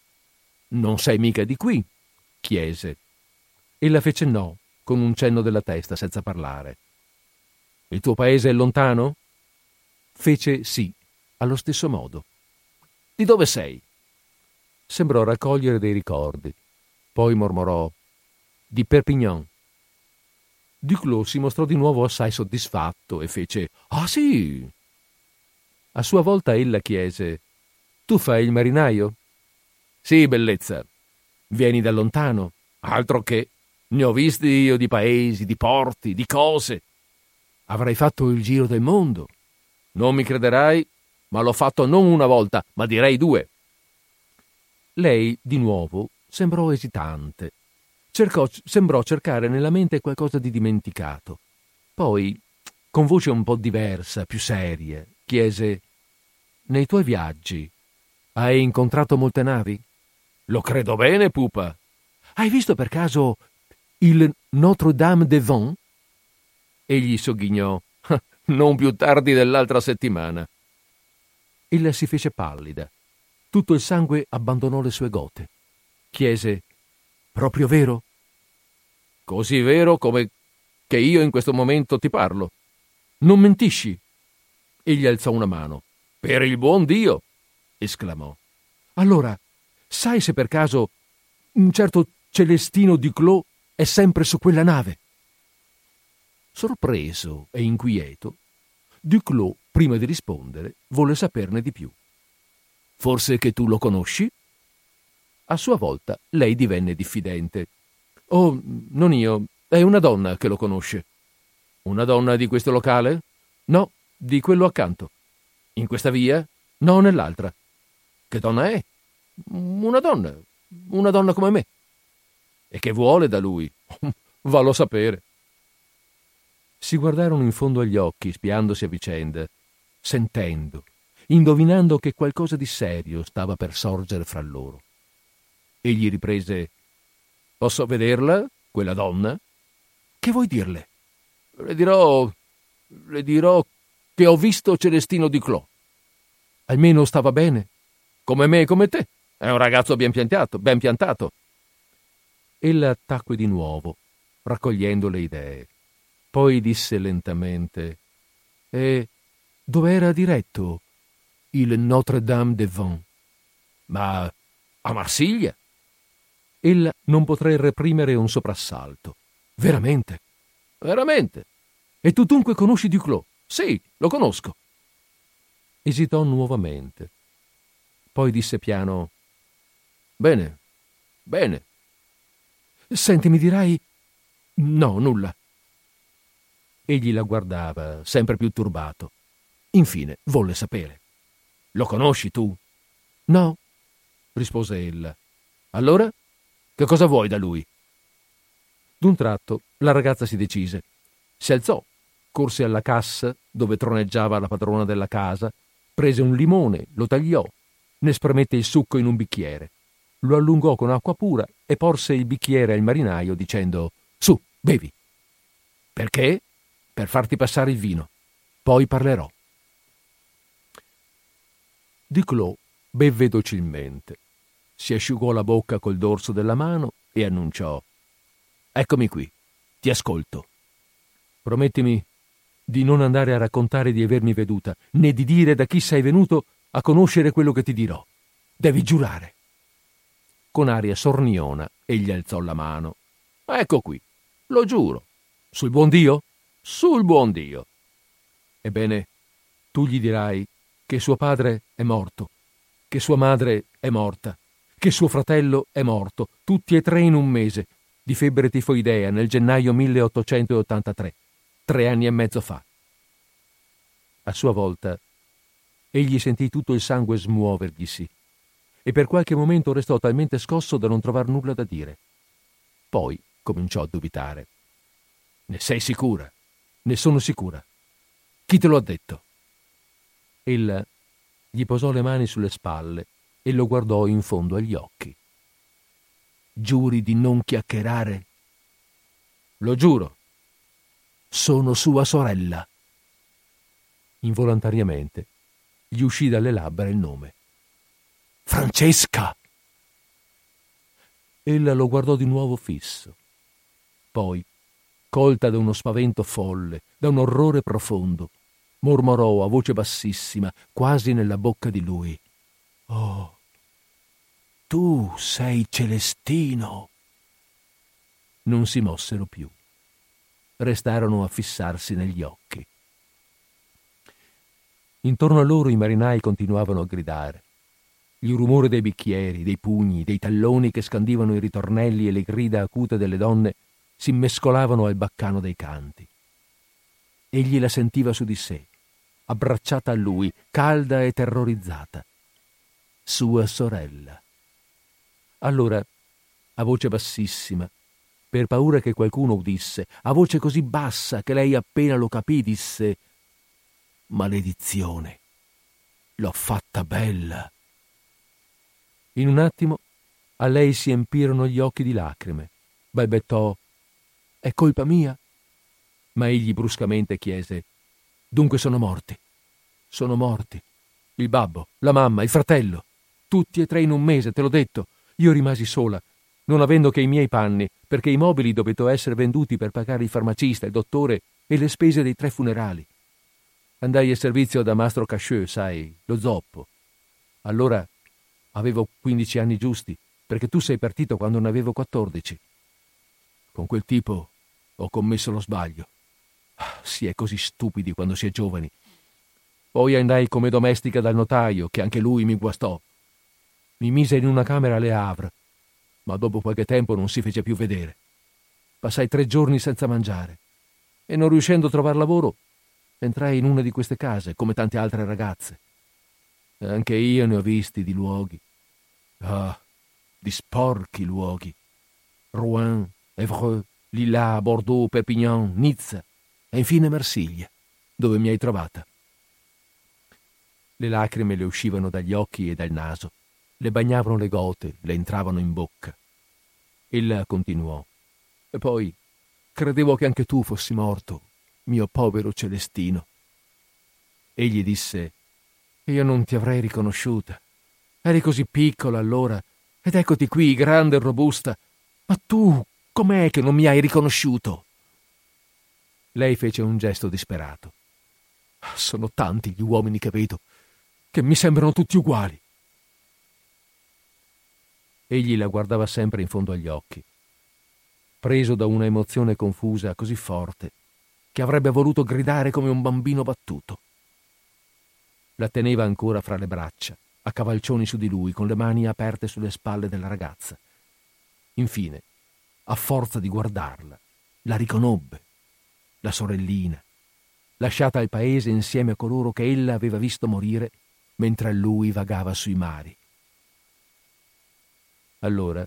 Non sei mica di qui? chiese. Ella fece no, con un cenno della testa, senza parlare. Il tuo paese è lontano? Fece sì, allo stesso modo. Di dove sei? Sembrò raccogliere dei ricordi. Poi mormorò di Perpignan. Duclos si mostrò di nuovo assai soddisfatto e fece Ah sì. A sua volta ella chiese Tu fai il marinaio? Sì, bellezza. Vieni da lontano? Altro che. Ne ho visti io di paesi, di porti, di cose. Avrai fatto il giro del mondo. Non mi crederai, ma l'ho fatto non una volta, ma direi due. Lei, di nuovo, sembrò esitante cercò, sembrò cercare nella mente qualcosa di dimenticato. Poi, con voce un po' diversa, più seria, chiese Nei tuoi viaggi hai incontrato molte navi? Lo credo bene, pupa. Hai visto per caso il Notre-Dame de Vent? Egli sogghignò. Non più tardi dell'altra settimana. Ella si fece pallida. Tutto il sangue abbandonò le sue gote. Chiese Proprio vero? Così vero come che io in questo momento ti parlo. Non mentisci. Egli alzò una mano. Per il buon Dio! esclamò. Allora, sai se per caso un certo Celestino di Clos è sempre su quella nave? Sorpreso e inquieto, Duclos, prima di rispondere, volle saperne di più. Forse che tu lo conosci? A sua volta lei divenne diffidente. Oh, non io, è una donna che lo conosce. Una donna di questo locale? No, di quello accanto. In questa via? No, nell'altra. Che donna è? Una donna, una donna come me. E che vuole da lui? Vallo a sapere. Si guardarono in fondo agli occhi, spiandosi a vicenda, sentendo, indovinando che qualcosa di serio stava per sorgere fra loro. Egli riprese Posso vederla, quella donna? Che vuoi dirle? Le dirò. le dirò che ho visto Celestino di Clò. Almeno stava bene. Come me e come te. È un ragazzo ben piantato, ben piantato. Ella tacque di nuovo, raccogliendo le idee. Poi disse lentamente: E dove era diretto il Notre Dame de Vent? Ma a Marsiglia ella non potrei reprimere un soprassalto. Veramente? Veramente. E tu dunque conosci Duclos? Sì, lo conosco. Esitò nuovamente. Poi disse piano: Bene, bene. Senti, mi dirai. No, nulla. Egli la guardava, sempre più turbato. Infine volle sapere. Lo conosci tu? No, rispose ella. Allora? Che cosa vuoi da lui? D'un tratto la ragazza si decise. Si alzò, corse alla cassa dove troneggiava la padrona della casa, prese un limone, lo tagliò, ne spremette il succo in un bicchiere, lo allungò con acqua pura e porse il bicchiere al marinaio dicendo Su, bevi. Perché? Per farti passare il vino. Poi parlerò. Duclos bevve docilmente, si asciugò la bocca col dorso della mano e annunciò Eccomi qui, ti ascolto. Promettimi di non andare a raccontare di avermi veduta, né di dire da chi sei venuto a conoscere quello che ti dirò. Devi giurare. Con aria sorniona egli alzò la mano. Ecco qui, lo giuro. Sul buon Dio? Sul buon Dio. Ebbene, tu gli dirai che suo padre è morto, che sua madre è morta, che suo fratello è morto, tutti e tre in un mese, di febbre tifoidea nel gennaio 1883, tre anni e mezzo fa. A sua volta, egli sentì tutto il sangue smuoverglisi e per qualche momento restò talmente scosso da non trovar nulla da dire. Poi cominciò a dubitare. Ne sei sicura? Ne sono sicura. Chi te lo ha detto? Ella gli posò le mani sulle spalle e lo guardò in fondo agli occhi. Giuri di non chiacchierare? Lo giuro. Sono sua sorella. Involontariamente gli uscì dalle labbra il nome. Francesca! Ella lo guardò di nuovo fisso. Poi, colta da uno spavento folle, da un orrore profondo, mormorò a voce bassissima, quasi nella bocca di lui. Oh, tu sei Celestino. Non si mossero più. Restarono a fissarsi negli occhi. Intorno a loro i marinai continuavano a gridare. Il rumore dei bicchieri, dei pugni, dei talloni che scandivano i ritornelli e le grida acute delle donne si mescolavano al baccano dei canti. Egli la sentiva su di sé, abbracciata a lui, calda e terrorizzata. Sua sorella. Allora, a voce bassissima, per paura che qualcuno udisse, a voce così bassa che lei appena lo capì, disse Maledizione, l'ho fatta bella. In un attimo a lei si empirono gli occhi di lacrime. Balbettò È colpa mia? Ma egli bruscamente chiese Dunque sono morti. Sono morti. Il babbo, la mamma, il fratello. Tutti e tre in un mese, te l'ho detto. Io rimasi sola, non avendo che i miei panni, perché i mobili dovettero essere venduti per pagare il farmacista, il dottore e le spese dei tre funerali. Andai a servizio da Mastro Cacheux, sai, lo zoppo. Allora avevo 15 anni giusti, perché tu sei partito quando ne avevo 14. Con quel tipo ho commesso lo sbaglio. Si è così stupidi quando si è giovani. Poi andai come domestica dal notaio, che anche lui mi guastò. Mi mise in una camera alle Havre, ma dopo qualche tempo non si fece più vedere. Passai tre giorni senza mangiare e non riuscendo a trovare lavoro, entrai in una di queste case, come tante altre ragazze. Anche io ne ho visti di luoghi. Ah, di sporchi luoghi. Rouen, Évreux, Lilla, Bordeaux, Perpignan, Nizza e infine Marsiglia, dove mi hai trovata. Le lacrime le uscivano dagli occhi e dal naso le bagnavano le gote, le entravano in bocca. Ella continuò. E poi credevo che anche tu fossi morto, mio povero Celestino. Egli disse, io non ti avrei riconosciuta. Eri così piccola allora, ed eccoti qui, grande e robusta. Ma tu, com'è che non mi hai riconosciuto? Lei fece un gesto disperato. Sono tanti gli uomini che vedo, che mi sembrano tutti uguali. Egli la guardava sempre in fondo agli occhi, preso da una emozione confusa così forte che avrebbe voluto gridare come un bambino battuto. La teneva ancora fra le braccia, a cavalcioni su di lui, con le mani aperte sulle spalle della ragazza. Infine, a forza di guardarla, la riconobbe, la sorellina, lasciata al paese insieme a coloro che ella aveva visto morire mentre lui vagava sui mari. Allora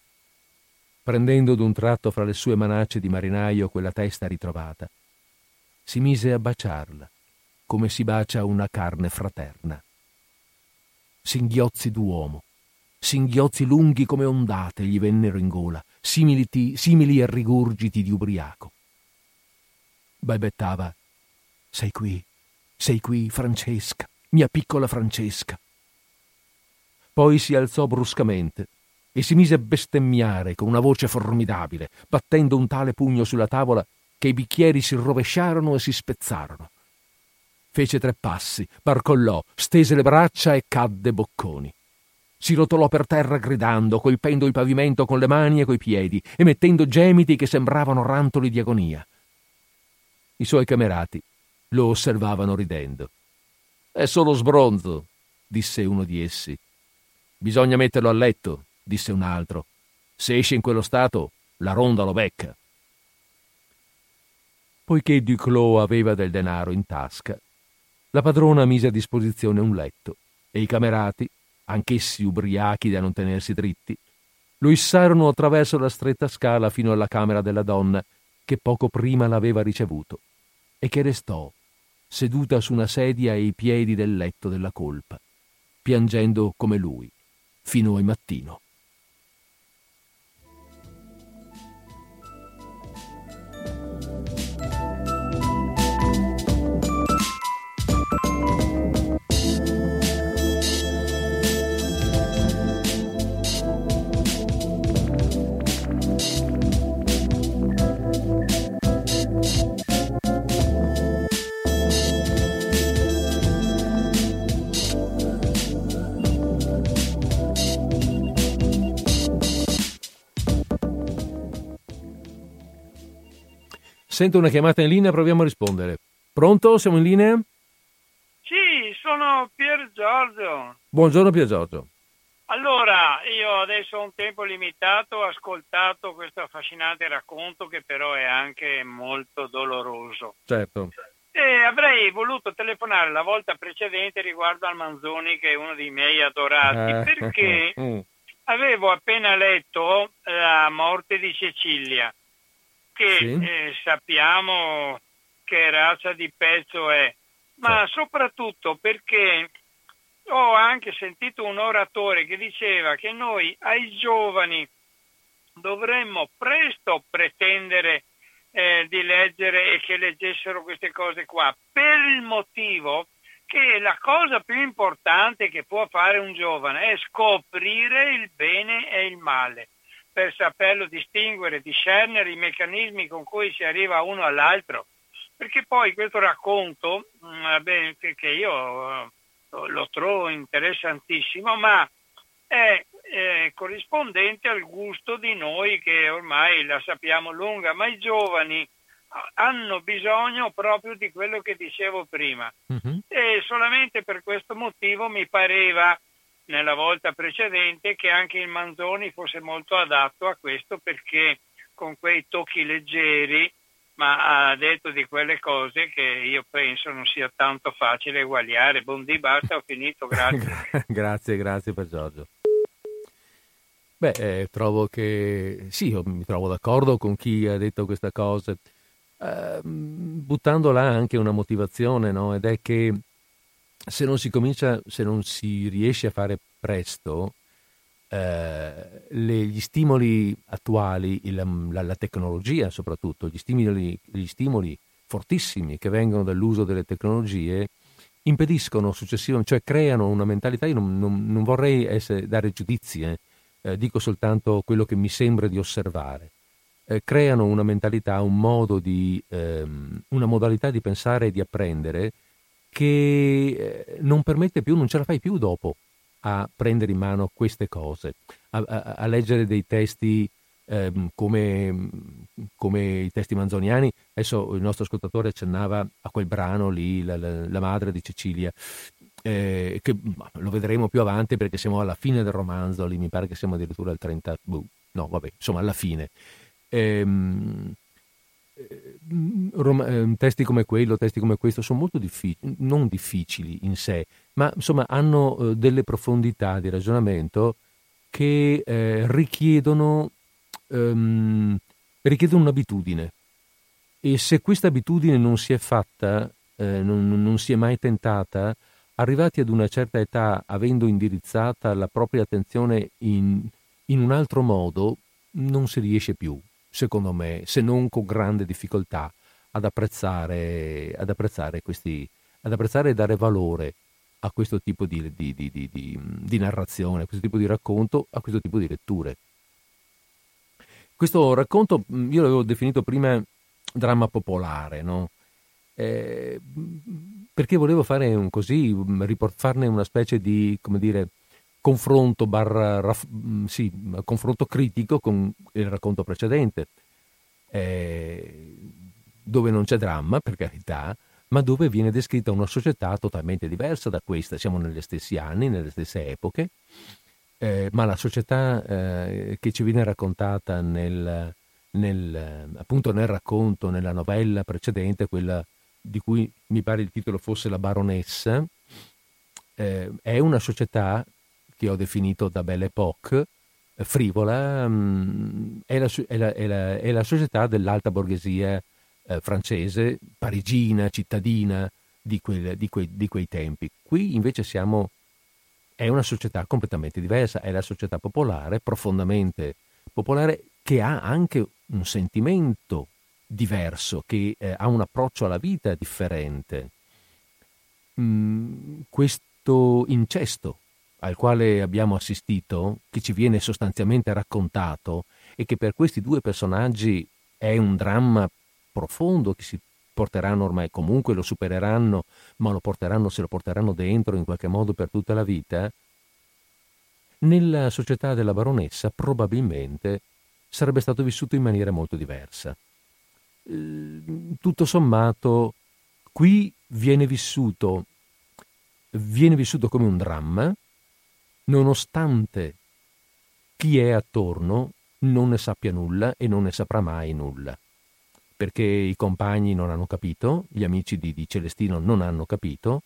prendendo d'un tratto fra le sue manacce di marinaio quella testa ritrovata, si mise a baciarla, come si bacia una carne fraterna. Singhiozzi d'uomo, singhiozzi lunghi come ondate gli vennero in gola, simili, simili a rigurgiti di ubriaco. Balbettava, sei qui, sei qui, Francesca, mia piccola Francesca. Poi si alzò bruscamente e si mise a bestemmiare con una voce formidabile, battendo un tale pugno sulla tavola che i bicchieri si rovesciarono e si spezzarono. Fece tre passi, barcollò, stese le braccia e cadde bocconi. Si rotolò per terra gridando, colpendo il pavimento con le mani e coi piedi, emettendo gemiti che sembravano rantoli di agonia. I suoi camerati lo osservavano ridendo. È solo sbronzo, disse uno di essi. Bisogna metterlo a letto, disse un altro. Se esce in quello stato, la ronda lo becca. Poiché Duclos aveva del denaro in tasca, la padrona mise a disposizione un letto e i camerati, anch'essi ubriachi da non tenersi dritti, lo issarono attraverso la stretta scala fino alla camera della donna che poco prima l'aveva ricevuto e che restò seduta su una sedia ai piedi del letto della colpa, piangendo come lui, fino al mattino. Sento una chiamata in linea, proviamo a rispondere. Pronto? Siamo in linea? Sì, sono Pier Giorgio. Buongiorno Pier Giorgio. Allora, io adesso ho un tempo limitato, ho ascoltato questo affascinante racconto che però è anche molto doloroso. Certo. E avrei voluto telefonare la volta precedente riguardo al Manzoni, che è uno dei miei adorati, eh. perché mm. avevo appena letto la morte di Cecilia che sì. eh, sappiamo che razza di pezzo è, ma sì. soprattutto perché ho anche sentito un oratore che diceva che noi ai giovani dovremmo presto pretendere eh, di leggere e che leggessero queste cose qua, per il motivo che la cosa più importante che può fare un giovane è scoprire il bene e il male per saperlo distinguere, discernere i meccanismi con cui si arriva uno all'altro. Perché poi questo racconto, mm, che io eh, lo trovo interessantissimo, ma è, è corrispondente al gusto di noi che ormai la sappiamo lunga, ma i giovani hanno bisogno proprio di quello che dicevo prima. Uh-huh. E solamente per questo motivo mi pareva nella volta precedente che anche il Manzoni fosse molto adatto a questo perché con quei tocchi leggeri ma ha detto di quelle cose che io penso non sia tanto facile eguagliare. Buondì, basta, ho finito, grazie. grazie, grazie per Giorgio. Beh, eh, trovo che sì, io mi trovo d'accordo con chi ha detto questa cosa, eh, buttando là anche una motivazione, no? ed è che se non si comincia, se non si riesce a fare presto, eh, le, gli stimoli attuali, il, la, la, tecnologia soprattutto, gli stimoli, gli stimoli fortissimi che vengono dall'uso delle tecnologie, impediscono successivamente, cioè creano una mentalità, io non, non, non vorrei essere, dare giudizi, eh, eh, dico soltanto quello che mi sembra di osservare, eh, creano una mentalità, un modo di, ehm, una modalità di pensare e di apprendere che eh, non permette più, non ce la fai più dopo a prendere in mano queste cose, a, a, a leggere dei testi eh, come, come, i testi manzoniani. Adesso il nostro ascoltatore accennava a quel brano lì, la, la, la madre di Cecilia, eh, che lo vedremo più avanti perché siamo alla fine del romanzo, lì mi pare che siamo addirittura al 30, boh, no vabbè, insomma alla fine. Ehm, Rom- eh, testi come quello, testi come questo sono molto difficili, non difficili in sé, ma insomma hanno eh, delle profondità di ragionamento che eh, richiedono um, richiedono un'abitudine. E se questa abitudine non si è fatta, eh, non, non si è mai tentata, arrivati ad una certa età, avendo indirizzata la propria attenzione in, in un altro modo, non si riesce più, secondo me, se non con grande difficoltà, ad apprezzare, ad apprezzare, questi, ad apprezzare e dare valore a questo tipo di, di, di, di, narrazione, a questo tipo di racconto, a questo tipo di letture. Questo racconto io l'avevo definito prima dramma popolare, no? eh, perché volevo fare un così, farne una specie di, come dire, confronto, barra, raff, sì, confronto critico con il racconto precedente, eh, dove non c'è dramma, per carità, ma dove viene descritta una società totalmente diversa da questa. Siamo negli stessi anni, nelle stesse epoche, eh, ma la società eh, che ci viene raccontata nel, nel, appunto nel racconto, nella novella precedente, quella di cui mi pare il titolo fosse La baronessa, eh, è una società che ho definito da Belle Époque, frivola, mh, mm, è, la, è, la, è, la, è, la, società dell'alta borghesia eh, francese, parigina, cittadina di, quel, di, quei, di quei tempi. Qui invece siamo, è una società completamente diversa, è la società popolare, profondamente popolare, che ha anche un sentimento diverso, che eh, ha un approccio alla vita differente. Mm, questo incesto al quale abbiamo assistito, che ci viene sostanzialmente raccontato e che per questi due personaggi è un dramma profondo che si porteranno ormai, comunque lo supereranno, ma lo porteranno, se lo porteranno dentro in qualche modo per tutta la vita, nella società della baronessa probabilmente sarebbe stato vissuto in maniera molto diversa. Ehm, tutto sommato, qui viene vissuto, viene vissuto come un dramma, nonostante chi è attorno non ne sappia nulla e non ne saprà mai nulla. Perché i compagni non hanno capito, gli amici di, di Celestino non hanno capito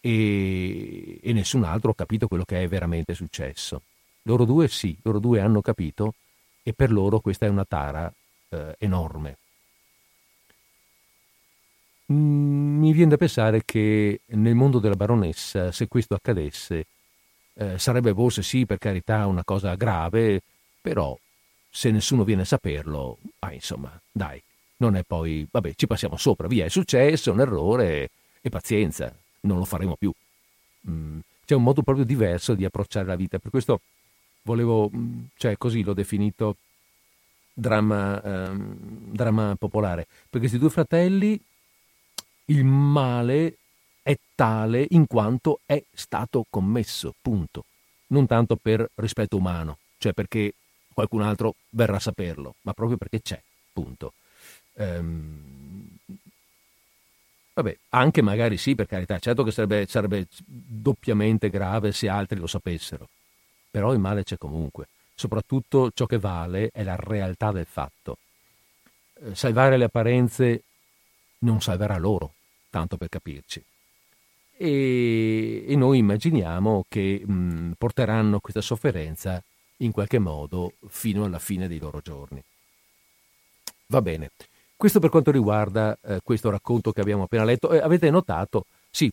e, e nessun altro ha capito quello che è veramente successo. Loro due sì, loro due hanno capito e per loro questa è una tara eh, enorme. Mm, mi viene da pensare che nel mondo della baronessa, se questo accadesse, eh, sarebbe forse sì, per carità, una cosa grave, però se nessuno viene a saperlo, ah, insomma, dai, non è poi, vabbè, ci passiamo sopra, via, è successo, un errore e pazienza, non lo faremo più. Mm, c'è un modo proprio diverso di approcciare la vita, per questo volevo, mm, cioè così l'ho definito dramma, ehm, dramma popolare, perché questi due fratelli il male è tale in quanto è stato commesso, punto. Non tanto per rispetto umano, cioè perché qualcun altro verrà a saperlo, ma proprio perché c'è, punto. Ehm, vabbè, anche magari sì, per carità, certo che sarebbe, sarebbe doppiamente grave se altri lo sapessero però il male c'è comunque. Soprattutto ciò che vale è la realtà del fatto. Eh, salvare le apparenze non salverà loro, tanto per capirci. E, e noi immaginiamo che mh, porteranno questa sofferenza in qualche modo fino alla fine dei loro giorni. Va bene. Questo per quanto riguarda eh, questo racconto che abbiamo appena letto. Eh, avete notato, sì,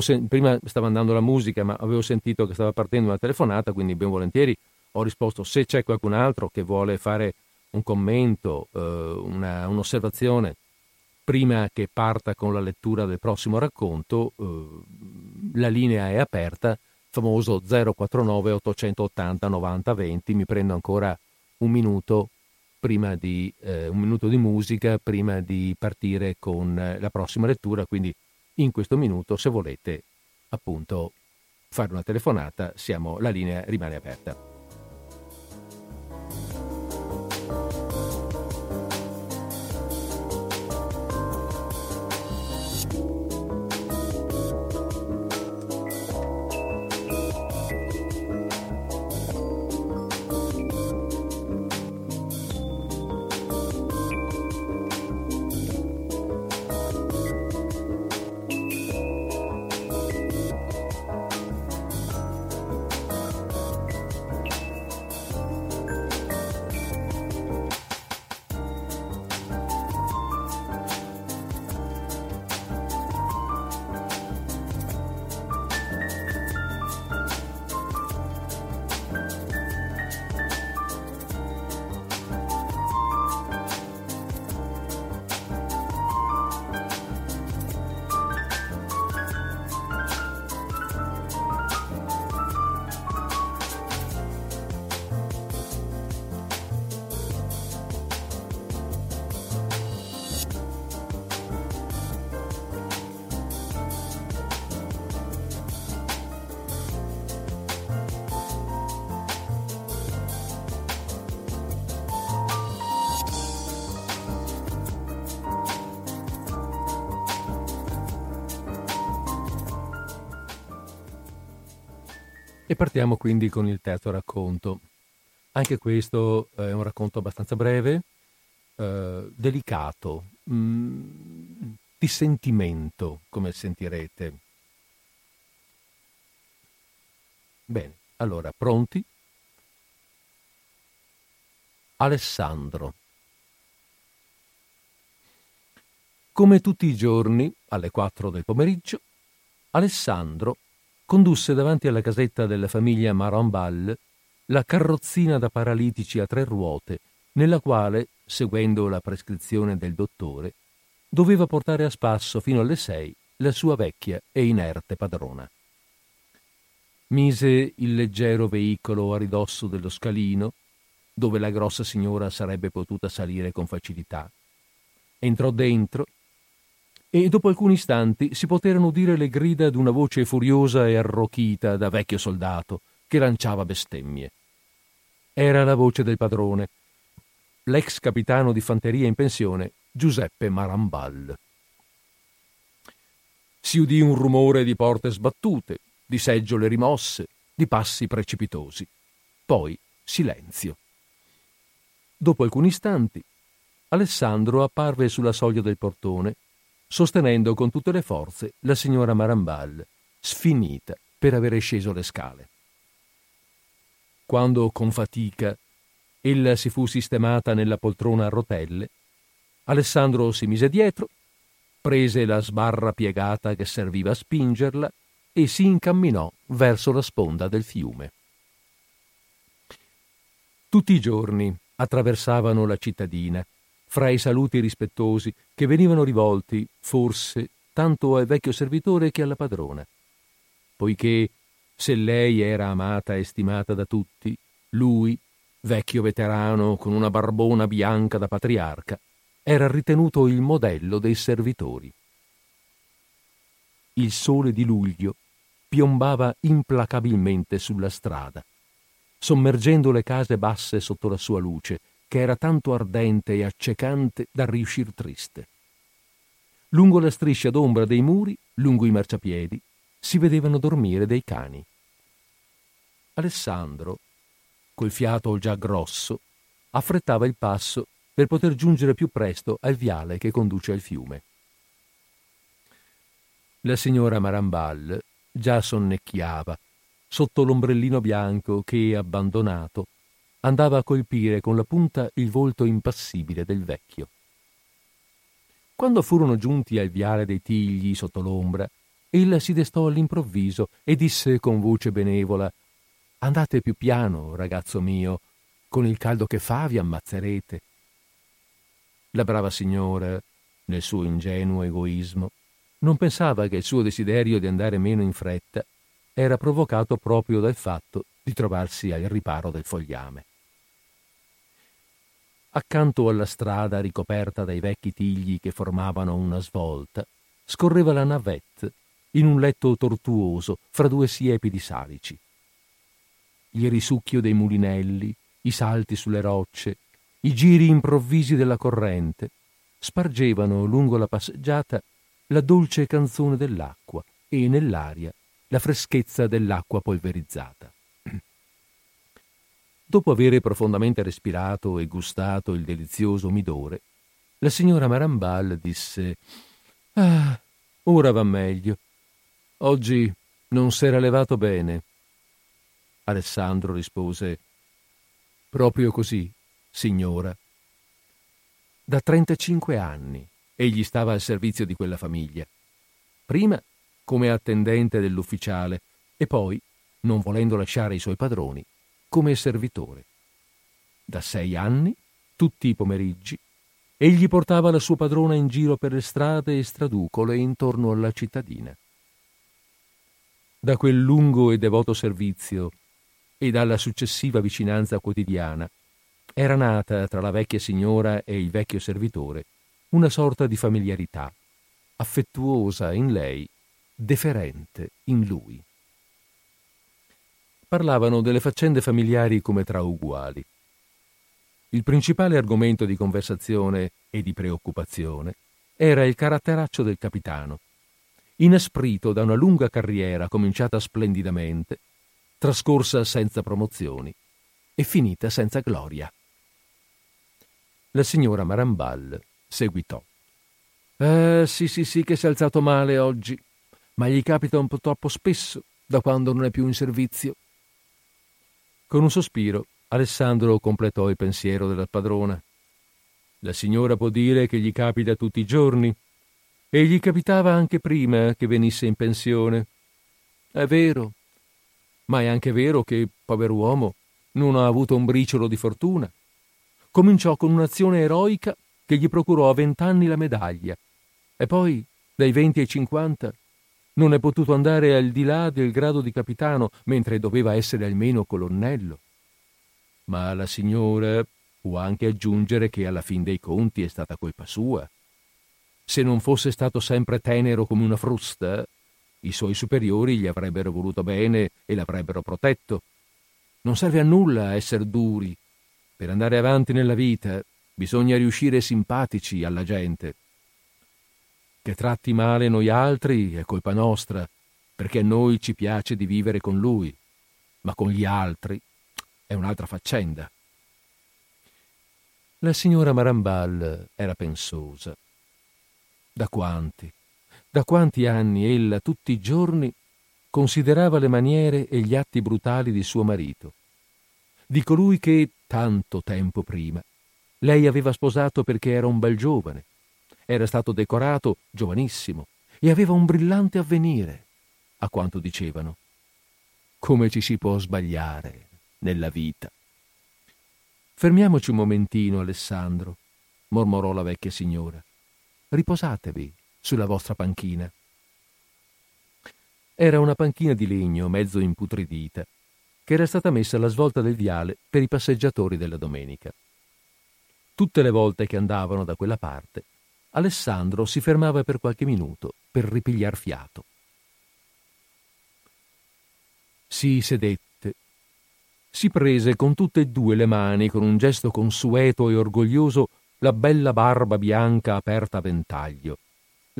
sen- prima stava andando la musica, ma avevo sentito che stava partendo una telefonata, quindi ben volentieri ho risposto se c'è qualcun altro che vuole fare un commento, eh, una, un'osservazione prima che parta con la lettura del prossimo racconto, eh, la linea è aperta, famoso 049 880 90 20, mi prendo ancora un minuto di eh, un minuto di musica prima di partire con la prossima lettura, quindi in questo minuto, se volete appunto fare una telefonata, siamo, la linea rimane aperta. Partiamo quindi con il terzo racconto. Anche questo è un racconto abbastanza breve, eh, delicato, mh, mm, di sentimento, come sentirete. Bene, allora, pronti? Alessandro. Come tutti i giorni, alle quattro del pomeriggio, Alessandro condusse davanti alla casetta della famiglia Marambal la carrozzina da paralitici a tre ruote, nella quale, seguendo la prescrizione del dottore, doveva portare a spasso fino alle sei la sua vecchia e inerte padrona. Mise il leggero veicolo a ridosso dello scalino, dove la grossa signora sarebbe potuta salire con facilità. Entrò dentro e dopo alcuni istanti si poterono udire le grida d'una voce furiosa e arrochita da vecchio soldato che lanciava bestemmie. Era la voce del padrone, l'ex capitano di fanteria in pensione Giuseppe Marambal. Si udì un rumore di porte sbattute, di seggiole rimosse, di passi precipitosi. Poi silenzio. Dopo alcuni istanti, Alessandro apparve sulla soglia del portone, sostenendo con tutte le forze la signora Marambal, sfinita per avere sceso le scale. Quando con fatica ella si fu sistemata nella poltrona a rotelle, Alessandro si mise dietro, prese la sbarra piegata che serviva a spingerla e si incamminò verso la sponda del fiume. Tutti i giorni attraversavano la cittadina, fra i saluti rispettosi che venivano rivolti, forse, tanto al vecchio servitore che alla padrona, poiché se lei era amata e stimata da tutti, lui, vecchio veterano con una barbona bianca da patriarca, era ritenuto il modello dei servitori. Il sole di luglio piombava implacabilmente sulla strada, sommergendo le case basse sotto la sua luce, che era tanto ardente e accecante da riuscir triste. Lungo la striscia d'ombra dei muri, lungo i marciapiedi, si vedevano dormire dei cani. Alessandro, col fiato già grosso, affrettava il passo per poter giungere più presto al viale che conduce al fiume. La signora Marambal già sonnecchiava sotto l'ombrellino bianco che, abbandonato, andava a colpire con la punta il volto impassibile del vecchio. Quando furono giunti al viale dei tigli sotto l'ombra, ella si destò all'improvviso e disse con voce benevola Andate più piano, ragazzo mio, con il caldo che fa vi ammazzerete. La brava signora, nel suo ingenuo egoismo, non pensava che il suo desiderio di andare meno in fretta era provocato proprio dal fatto di trovarsi al riparo del fogliame. Accanto alla strada ricoperta dai vecchi tigli che formavano una svolta, scorreva la navette in un letto tortuoso fra due siepi di salici il risucchio dei mulinelli, i salti sulle rocce, i giri improvvisi della corrente, spargevano lungo la passeggiata la dolce canzone dell'acqua e nell'aria la freschezza dell'acqua polverizzata. Dopo avere profondamente respirato e gustato il delizioso umidore, la signora Marambal disse Ah, ora va meglio. Oggi non s'era levato bene. Alessandro rispose Proprio così, signora. Da 35 anni egli stava al servizio di quella famiglia. Prima come attendente dell'ufficiale e poi, non volendo lasciare i suoi padroni, come servitore. Da sei anni, tutti i pomeriggi, egli portava la sua padrona in giro per le strade e straducole intorno alla cittadina. Da quel lungo e devoto servizio e dalla successiva vicinanza quotidiana, era nata tra la vecchia signora e il vecchio servitore una sorta di familiarità, affettuosa in lei, deferente in lui. Parlavano delle faccende familiari come tra uguali. Il principale argomento di conversazione e di preoccupazione era il caratteraccio del capitano, inasprito da una lunga carriera cominciata splendidamente trascorsa senza promozioni e finita senza gloria. La signora Marambal seguitò. Eh, sì, sì, sì, che si è alzato male oggi, ma gli capita un po' troppo spesso da quando non è più in servizio. Con un sospiro, Alessandro completò il pensiero della padrona. La signora può dire che gli capita tutti i giorni, e gli capitava anche prima che venisse in pensione. È vero, ma è anche vero che, pover'uomo, non ha avuto un briciolo di fortuna. Cominciò con un'azione eroica che gli procurò a vent'anni la medaglia, e poi, dai venti ai cinquanta, non è potuto andare al di là del grado di capitano, mentre doveva essere almeno colonnello. Ma la signora può anche aggiungere che alla fin dei conti è stata colpa sua. Se non fosse stato sempre tenero come una frusta, i suoi superiori gli avrebbero voluto bene e l'avrebbero protetto. Non serve a nulla essere duri. Per andare avanti nella vita bisogna riuscire simpatici alla gente. Che tratti male noi altri è colpa nostra, perché a noi ci piace di vivere con lui, ma con gli altri è un'altra faccenda. La signora Marambal era pensosa. Da quanti, da quanti anni ella tutti i giorni considerava le maniere e gli atti brutali di suo marito, di colui che, tanto tempo prima, lei aveva sposato perché era un bel giovane, era stato decorato giovanissimo e aveva un brillante avvenire, a quanto dicevano. Come ci si può sbagliare nella vita? Fermiamoci un momentino, Alessandro, mormorò la vecchia signora. Riposatevi sulla vostra panchina. Era una panchina di legno mezzo imputridita, che era stata messa alla svolta del viale per i passeggiatori della domenica. Tutte le volte che andavano da quella parte, Alessandro si fermava per qualche minuto per ripigliar fiato. Si sedette. Si prese con tutte e due le mani, con un gesto consueto e orgoglioso, la bella barba bianca aperta a ventaglio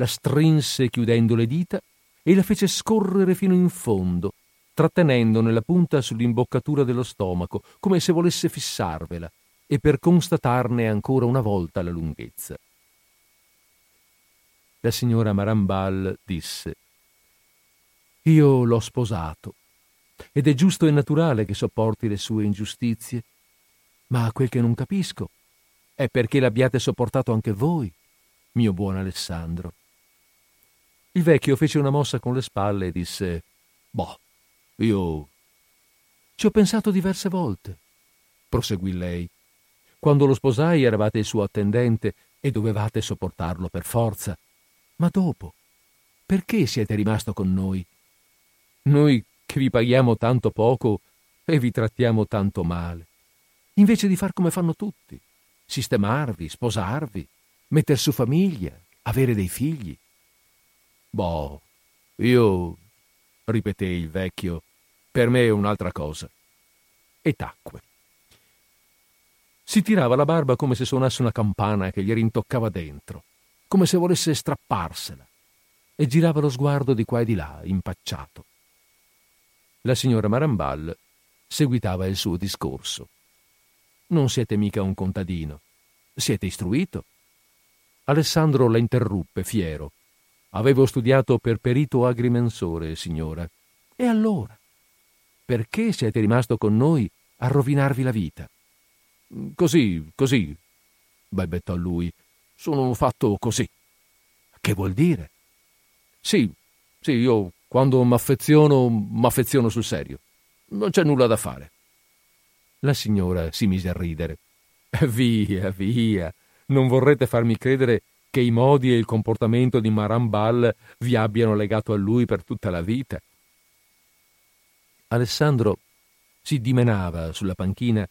la strinse chiudendo le dita e la fece scorrere fino in fondo, trattenendone la punta sull'imboccatura dello stomaco, come se volesse fissarvela, e per constatarne ancora una volta la lunghezza. La signora Marambal disse Io l'ho sposato, ed è giusto e naturale che sopporti le sue ingiustizie, ma quel che non capisco è perché l'abbiate sopportato anche voi, mio buon Alessandro. Il vecchio fece una mossa con le spalle e disse Boh, io ci ho pensato diverse volte, proseguì lei. Quando lo sposai eravate il suo attendente e dovevate sopportarlo per forza. Ma dopo, perché siete rimasto con noi? Noi che vi paghiamo tanto poco e vi trattiamo tanto male, invece di far come fanno tutti, sistemarvi, sposarvi, metter su famiglia, avere dei figli. Boh, io, ripeté il vecchio, per me è un'altra cosa. E tacque. Si tirava la barba come se suonasse una campana che gli rintoccava dentro, come se volesse strapparsela, e girava lo sguardo di qua e di là, impacciato. La signora Marambal seguitava il suo discorso. Non siete mica un contadino. Siete istruito. Alessandro la interruppe, fiero. Avevo studiato per perito agrimensore, signora. E allora? Perché siete rimasto con noi a rovinarvi la vita? Così, così, balbettò lui. Sono fatto così. Che vuol dire? Sì, sì, io quando m'affeziono, m'affeziono sul serio. Non c'è nulla da fare. La signora si mise a ridere. Via, via. Non vorrete farmi credere che i modi e il comportamento di Marambal vi abbiano legato a lui per tutta la vita. Alessandro si dimenava sulla panchina,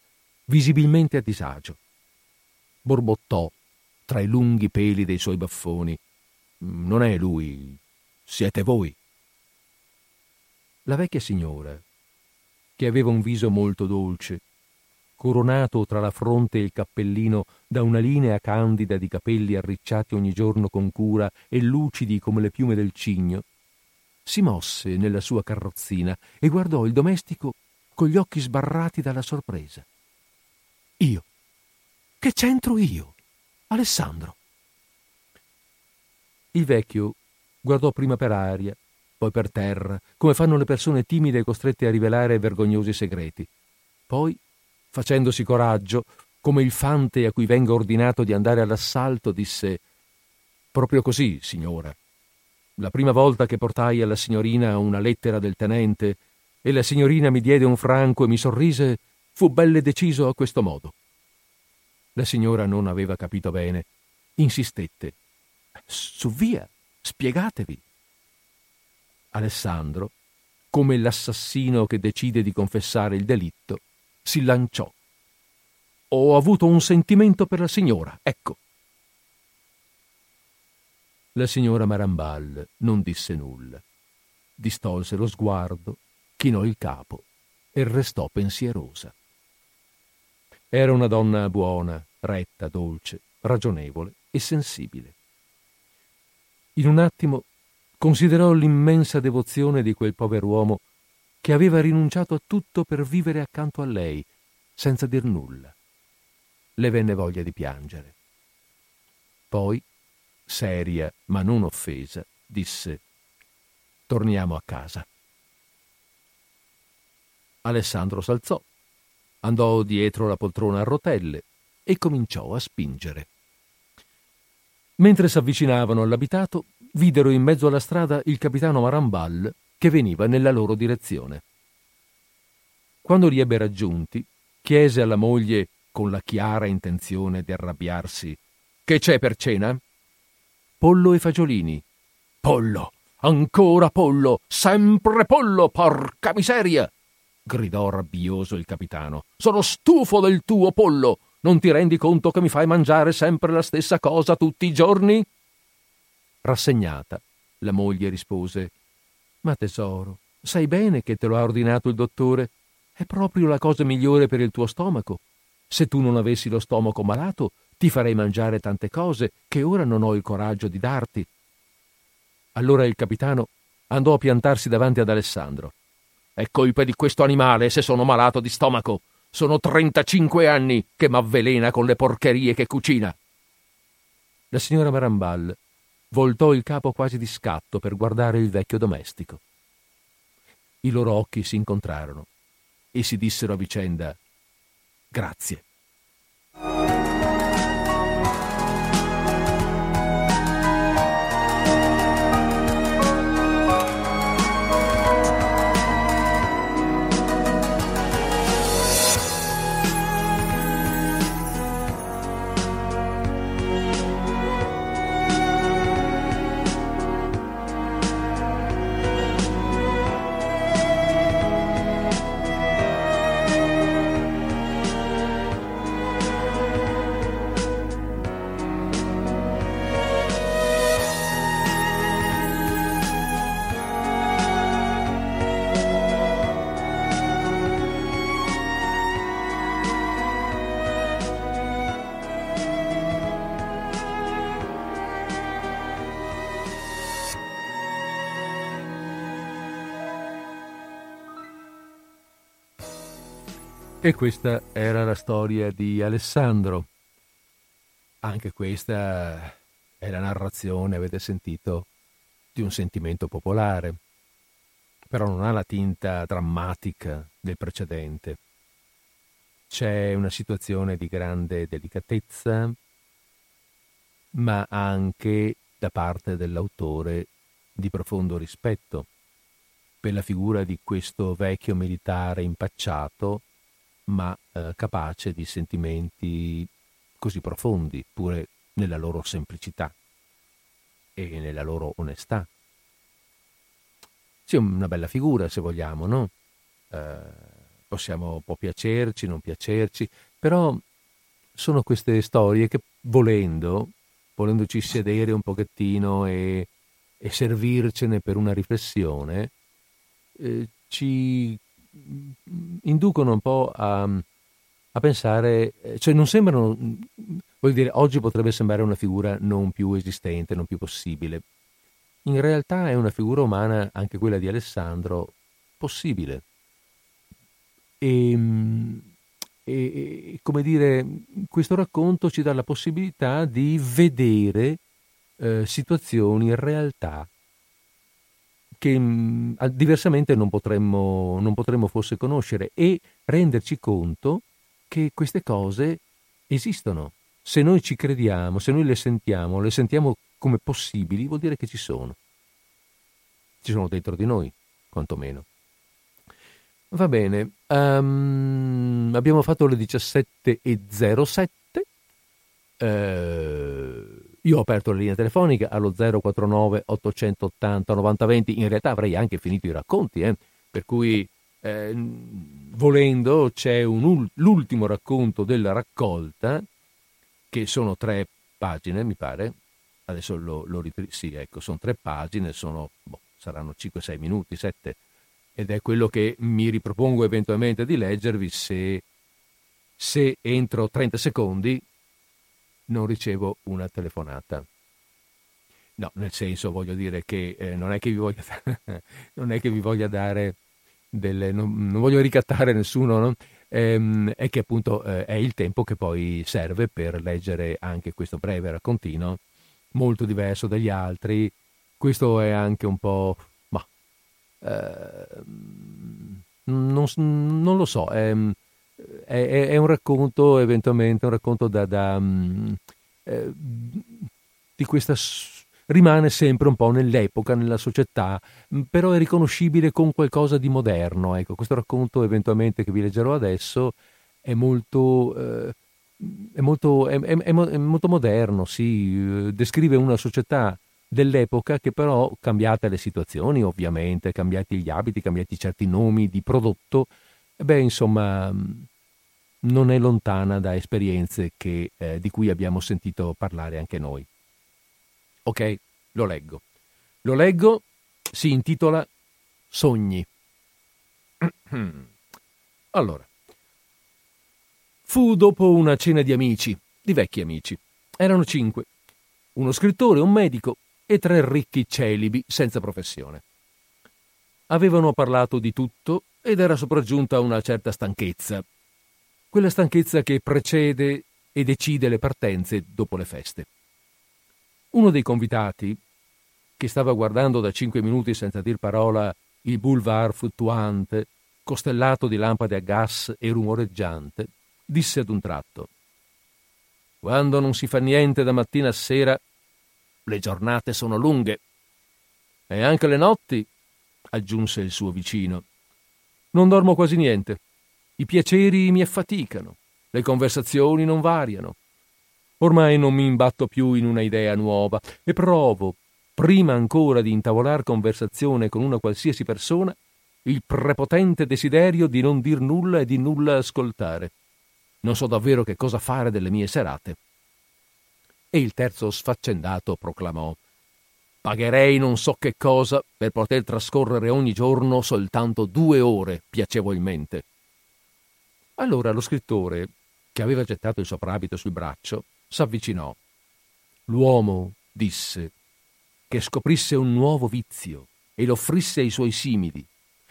visibilmente a disagio. Borbottò tra i lunghi peli dei suoi baffoni. Non è lui, siete voi. La vecchia signora, che aveva un viso molto dolce, coronato tra la fronte e il cappellino da una linea candida di capelli arricciati ogni giorno con cura e lucidi come le piume del cigno, si mosse nella sua carrozzina e guardò il domestico con gli occhi sbarrati dalla sorpresa. Io? Che c'entro io? Alessandro. Il vecchio guardò prima per aria, poi per terra, come fanno le persone timide e costrette a rivelare vergognosi segreti. Poi, facendosi coraggio, come il fante a cui venga ordinato di andare all'assalto, disse Proprio così, signora. La prima volta che portai alla signorina una lettera del tenente e la signorina mi diede un franco e mi sorrise, fu belle deciso a questo modo. La signora non aveva capito bene. Insistette. Su via, spiegatevi. Alessandro, come l'assassino che decide di confessare il delitto, si lanciò. Ho avuto un sentimento per la signora, ecco. La signora Marambal non disse nulla. Distolse lo sguardo, chinò il capo e restò pensierosa. Era una donna buona, retta, dolce, ragionevole e sensibile. In un attimo considerò l'immensa devozione di quel pover'uomo che aveva rinunciato a tutto per vivere accanto a lei, senza dir nulla. Le venne voglia di piangere. Poi seria ma non offesa, disse Torniamo a casa. Alessandro s'alzò, andò dietro la poltrona a rotelle e cominciò a spingere. Mentre s'avvicinavano all'abitato, videro in mezzo alla strada il capitano Marambal che veniva nella loro direzione. Quando li ebbe raggiunti, chiese alla moglie, con la chiara intenzione di arrabbiarsi, Che c'è per cena? pollo e fagiolini. Pollo! Ancora pollo! Sempre pollo, porca miseria! Gridò rabbioso il capitano. Sono stufo del tuo pollo! Non ti rendi conto che mi fai mangiare sempre la stessa cosa tutti i giorni? Rassegnata, la moglie rispose Ma tesoro, sai bene che te lo ha ordinato il dottore. È proprio la cosa migliore per il tuo stomaco. Se tu non avessi lo stomaco malato, ti farei mangiare tante cose che ora non ho il coraggio di darti. Allora il capitano andò a piantarsi davanti ad Alessandro. È colpa di questo animale se sono malato di stomaco. Sono 35 anni che m'avvelena con le porcherie che cucina. La signora Marambal voltò il capo quasi di scatto per guardare il vecchio domestico. I loro occhi si incontrarono e si dissero a vicenda Grazie. E questa era la storia di Alessandro. Anche questa è la narrazione, avete sentito, di un sentimento popolare, però non ha la tinta drammatica del precedente. C'è una situazione di grande delicatezza, ma anche da parte dell'autore di profondo rispetto per la figura di questo vecchio militare impacciato ma eh, capace di sentimenti così profondi, pure nella loro semplicità e nella loro onestà. Sì, una bella figura se vogliamo, no? Eh, possiamo, può piacerci, non piacerci, però sono queste storie che volendo, volendoci sedere un pochettino e, e servircene per una riflessione, eh, ci inducono un po' a, a pensare, cioè non sembrano, voglio dire, oggi potrebbe sembrare una figura non più esistente, non più possibile, in realtà è una figura umana, anche quella di Alessandro, possibile. E, ehm, e, come dire, questo racconto ci dà la possibilità di vedere eh, situazioni, realtà che mh, diversamente non potremmo, non potremmo forse conoscere e renderci conto che queste cose esistono. Se noi ci crediamo, se noi le sentiamo, le sentiamo come possibili, vuol dire che ci sono. Ci sono dentro di noi, quantomeno. Va bene, um, abbiamo fatto le 17.07. Uh, io ho aperto la linea telefonica allo 049 880 9020. In realtà avrei anche finito i racconti, eh? per cui eh, volendo c'è un, l'ultimo racconto della raccolta, che sono tre pagine, mi pare. Adesso lo, lo ritri- sì, ecco, sono tre pagine, sono, boh, saranno 5-6 minuti, 7 ed è quello che mi ripropongo eventualmente di leggervi se, se entro 30 secondi non ricevo una telefonata. No, nel senso voglio dire che eh, non, è che vi voglia, non è che vi voglia dare delle... non, non voglio ricattare nessuno, no? ehm, è che appunto eh, è il tempo che poi serve per leggere anche questo breve raccontino, molto diverso dagli altri. Questo è anche un po' Eh, non, non, lo so, è, è, è, un racconto, eventualmente un racconto da, da mm, eh, di questa rimane sempre un po' nell'epoca, nella società, mm, però è riconoscibile con qualcosa di moderno. Ecco, questo racconto eventualmente che vi leggerò adesso è molto, eh, è molto, è, è, molto moderno, sì, eh, descrive una società dell'epoca che però cambiate le situazioni ovviamente, cambiati gli abiti, cambiati certi nomi di prodotto, beh insomma non è lontana da esperienze che, eh, di cui abbiamo sentito parlare anche noi. Ok, lo leggo. Lo leggo, si intitola Sogni. allora, fu dopo una cena di amici, di vecchi amici. Erano cinque. Uno scrittore, un medico, e tre ricchi celibi senza professione. Avevano parlato di tutto ed era sopraggiunta una certa stanchezza, quella stanchezza che precede e decide le partenze dopo le feste. Uno dei convitati, che stava guardando da cinque minuti senza dir parola il boulevard fluttuante, costellato di lampade a gas e rumoreggiante, disse ad un tratto Quando non si fa niente da mattina a sera, le giornate sono lunghe. E anche le notti, aggiunse il suo vicino. Non dormo quasi niente. I piaceri mi affaticano. Le conversazioni non variano. Ormai non mi imbatto più in una idea nuova e provo, prima ancora di intavolar conversazione con una qualsiasi persona, il prepotente desiderio di non dir nulla e di nulla ascoltare. Non so davvero che cosa fare delle mie serate. E il terzo sfaccendato proclamò Pagherei non so che cosa per poter trascorrere ogni giorno soltanto due ore piacevolmente. Allora lo scrittore, che aveva gettato il soprabito sul braccio, s'avvicinò. L'uomo disse che scoprisse un nuovo vizio e lo offrisse ai suoi simili,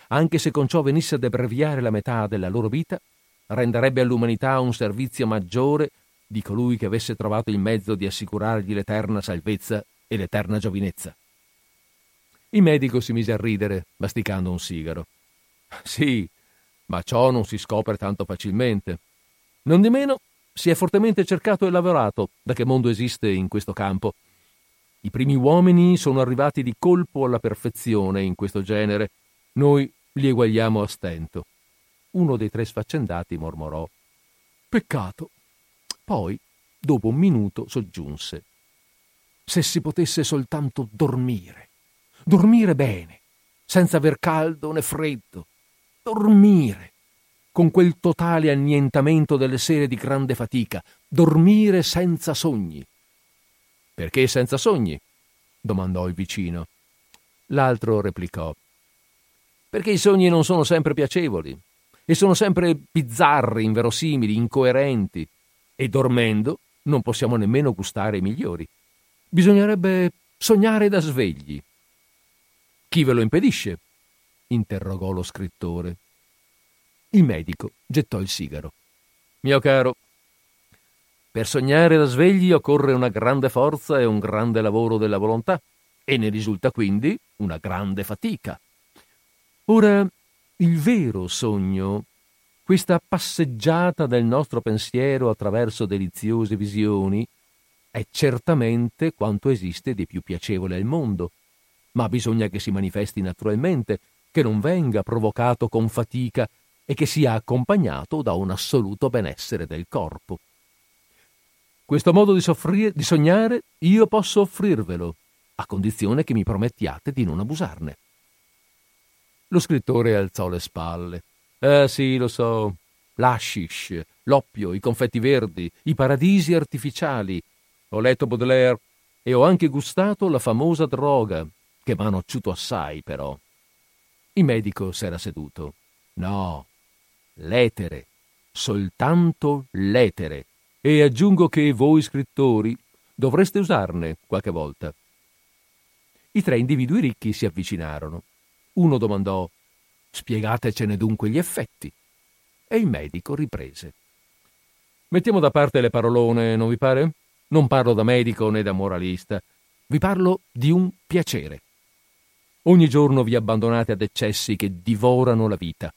anche se con ciò venisse ad abbreviare la metà della loro vita, renderebbe all'umanità un servizio maggiore di colui che avesse trovato il mezzo di assicurargli l'eterna salvezza e l'eterna giovinezza. Il medico si mise a ridere, masticando un sigaro. Sì, ma ciò non si scopre tanto facilmente. Non di meno, si è fortemente cercato e lavorato da che mondo esiste in questo campo. I primi uomini sono arrivati di colpo alla perfezione in questo genere. Noi li eguagliamo a stento. Uno dei tre sfaccendati mormorò. Peccato. Poi, dopo un minuto, soggiunse. Se si potesse soltanto dormire, dormire bene, senza aver caldo né freddo, dormire, con quel totale annientamento delle sere di grande fatica, dormire senza sogni. Perché senza sogni? domandò il vicino. L'altro replicò. Perché i sogni non sono sempre piacevoli e sono sempre bizzarri, inverosimili, incoerenti, e dormendo non possiamo nemmeno gustare i migliori. Bisognerebbe sognare da svegli, Chi ve lo impedisce? interrogò lo scrittore. Il medico gettò il sigaro. Mio caro, per sognare da svegli occorre una grande forza e un grande lavoro della volontà, e ne risulta quindi una grande fatica. Ora, il vero sogno, questa passeggiata del nostro pensiero attraverso deliziose visioni, è certamente quanto esiste di più piacevole al mondo, ma bisogna che si manifesti naturalmente, che non venga provocato con fatica e che sia accompagnato da un assoluto benessere del corpo. Questo modo di, soffrire, di sognare io posso offrirvelo, a condizione che mi promettiate di non abusarne. Lo scrittore alzò le spalle. Eh sì, lo so. L'ashish, l'oppio, i confetti verdi, i paradisi artificiali. Ho letto Baudelaire e ho anche gustato la famosa droga, che m'ha nocciuto assai, però. Il medico s'era seduto. No, l'etere, soltanto l'etere, e aggiungo che voi scrittori dovreste usarne qualche volta. I tre individui ricchi si avvicinarono. Uno domandò Spiegatecene dunque gli effetti. E il medico riprese. Mettiamo da parte le parolone, non vi pare? Non parlo da medico né da moralista. Vi parlo di un piacere. Ogni giorno vi abbandonate ad eccessi che divorano la vita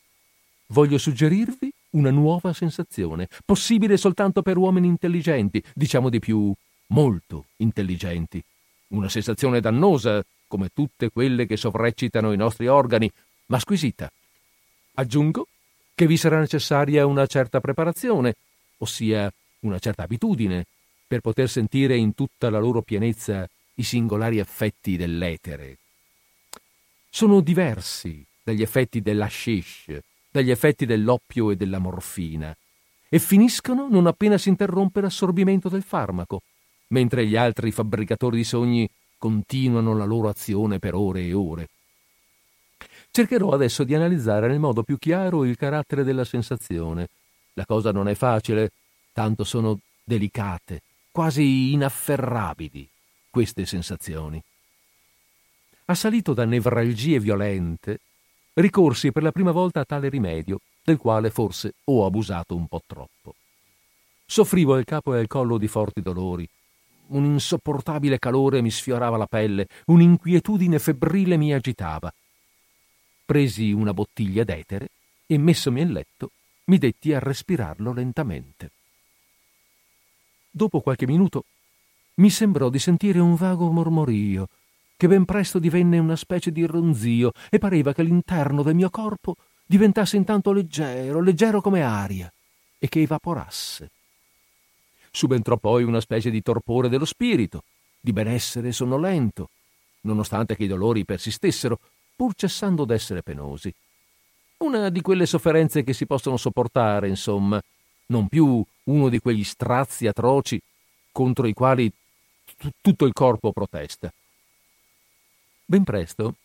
voglio suggerirvi una nuova sensazione, possibile soltanto per uomini intelligenti, diciamo di più molto intelligenti. Una sensazione dannosa, come tutte quelle che sovreccitano i nostri organi, ma squisita. Aggiungo che vi sarà necessaria una certa preparazione, ossia una certa abitudine, per poter sentire in tutta la loro pienezza i singolari effetti dell'etere. Sono diversi dagli effetti dell'ashish, dagli effetti dell'oppio e della morfina e finiscono non appena si interrompe l'assorbimento del farmaco, mentre gli altri fabbricatori di sogni continuano la loro azione per ore e ore. Cercherò adesso di analizzare nel modo più chiaro il carattere della sensazione. La cosa non è facile, tanto sono delicate, quasi inafferrabili queste sensazioni. Assalito da nevralgie violente, ricorsi per la prima volta a tale rimedio, del quale forse ho abusato un po' troppo. Soffrivo al capo e al collo di forti dolori. Un insopportabile calore mi sfiorava la pelle, un'inquietudine febbrile mi agitava. Presi una bottiglia d'etere e, messomi in letto, mi detti a respirarlo lentamente. Dopo qualche minuto mi sembrò di sentire un vago mormorio che ben presto divenne una specie di ronzio e pareva che l'interno del mio corpo diventasse intanto leggero, leggero come aria, e che evaporasse. Subentrò poi una specie di torpore dello spirito, di benessere sonnolento, nonostante che i dolori persistessero, pur cessando d'essere penosi. Una di quelle sofferenze che si possono sopportare, insomma, non più uno di quegli strazi atroci contro i quali t- tutto il corpo protesta. Ben presto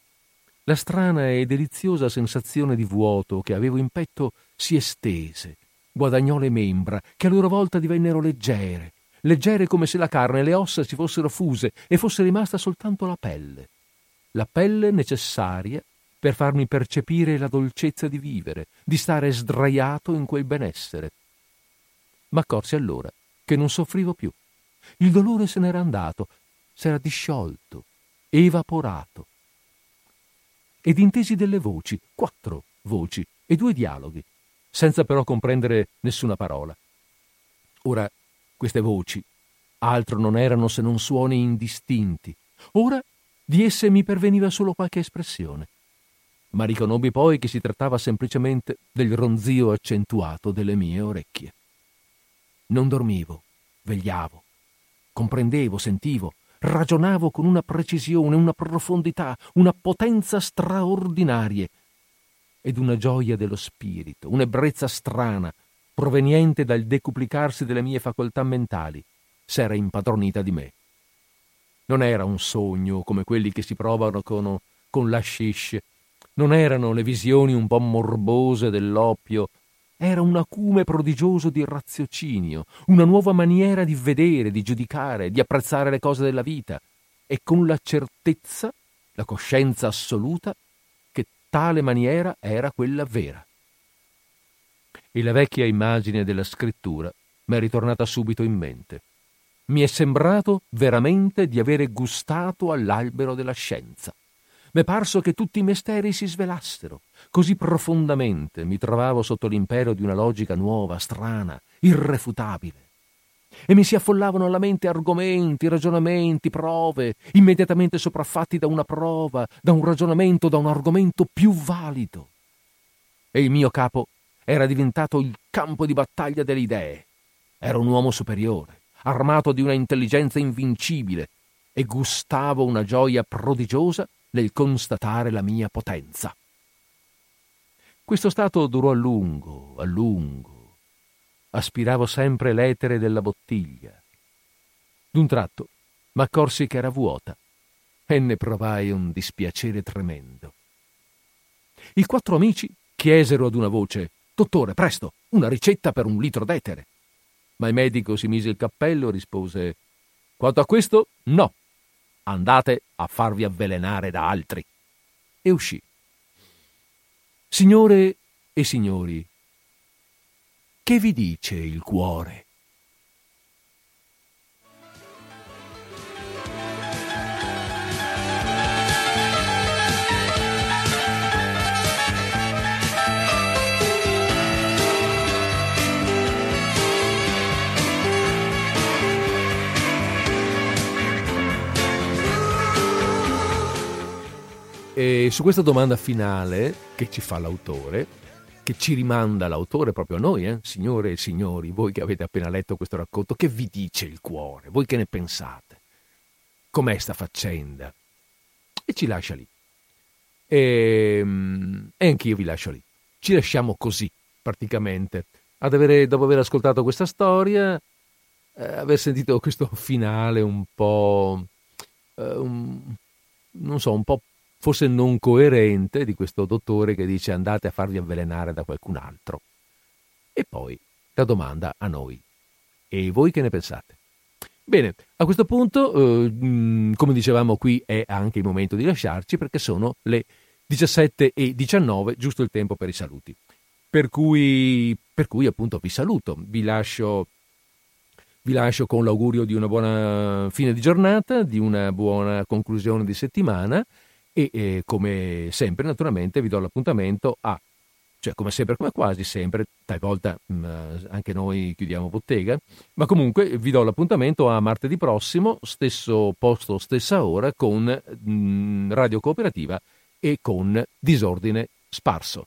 la strana e deliziosa sensazione di vuoto che avevo in petto si estese, guadagnò le membra, che a loro volta divennero leggere, leggere come se la carne e le ossa si fossero fuse e fosse rimasta soltanto la pelle, la pelle necessaria per farmi percepire la dolcezza di vivere, di stare sdraiato in quel benessere. M'accorsi allora che non soffrivo più. Il dolore se n'era andato, s'era disciolto, evaporato. Ed intesi delle voci, quattro voci e due dialoghi, senza però comprendere nessuna parola. Ora, queste voci altro non erano se non suoni indistinti. Ora di esse mi perveniva solo qualche espressione. Ma riconobbi poi che si trattava semplicemente del ronzio accentuato delle mie orecchie. Non dormivo, vegliavo, comprendevo, sentivo, ragionavo con una precisione, una profondità, una potenza straordinarie ed una gioia dello spirito, un'ebbrezza strana, proveniente dal decuplicarsi delle mie facoltà mentali, s'era impadronita di me. Non era un sogno come quelli che si provano con, con l'ashish, non erano le visioni un po' morbose dell'oppio era un acume prodigioso di raziocinio, una nuova maniera di vedere, di giudicare, di apprezzare le cose della vita, e con la certezza la coscienza assoluta che tale maniera era quella vera. E la vecchia immagine della scrittura mi è ritornata subito in mente. Mi è sembrato veramente di avere gustato all'albero della scienza. M'è parso che tutti i misteri si svelassero. Così profondamente mi trovavo sotto l'impero di una logica nuova, strana, irrefutabile. E mi si affollavano alla mente argomenti, ragionamenti, prove, immediatamente sopraffatti da una prova, da un ragionamento, da un argomento più valido. E il mio capo era diventato il campo di battaglia delle idee. Era un uomo superiore, armato di una intelligenza invincibile, e gustavo una gioia prodigiosa nel constatare la mia potenza. Questo stato durò a lungo, a lungo. Aspiravo sempre l'etere della bottiglia. D'un tratto m'accorsi che era vuota e ne provai un dispiacere tremendo. I quattro amici chiesero ad una voce Dottore, presto, una ricetta per un litro d'etere. Ma il medico si mise il cappello e rispose Quanto a questo, no. Andate a farvi avvelenare da altri. E uscì. Signore e signori, che vi dice il cuore? E su questa domanda finale che ci fa l'autore, che ci rimanda l'autore proprio a noi, eh? signore e signori, voi che avete appena letto questo racconto, che vi dice il cuore? Voi che ne pensate? Com'è sta faccenda? E ci lascia lì. E, ehm, e anch'io vi lascio lì. Ci lasciamo così, praticamente. Ad avere, dopo aver ascoltato questa storia, eh, aver sentito questo finale un po'... Eh, un, non so, un po' forse non coerente di questo dottore che dice andate a farvi avvelenare da qualcun altro. E poi la domanda a noi. E voi che ne pensate? Bene, a questo punto, eh, mm, come dicevamo qui, è anche il momento di lasciarci perché sono le 17 e 19, giusto il tempo per i saluti. Per cui, per cui appunto vi saluto, vi lascio, vi lascio con l'augurio di una buona fine di giornata, di una buona conclusione di settimana e eh, come sempre naturalmente vi do l'appuntamento a, cioè come sempre, come quasi sempre, talvolta mh, mm, anche noi chiudiamo bottega, ma comunque vi do l'appuntamento a martedì prossimo, stesso posto, stessa ora, con mh, mm, Radio Cooperativa e con Disordine Sparso.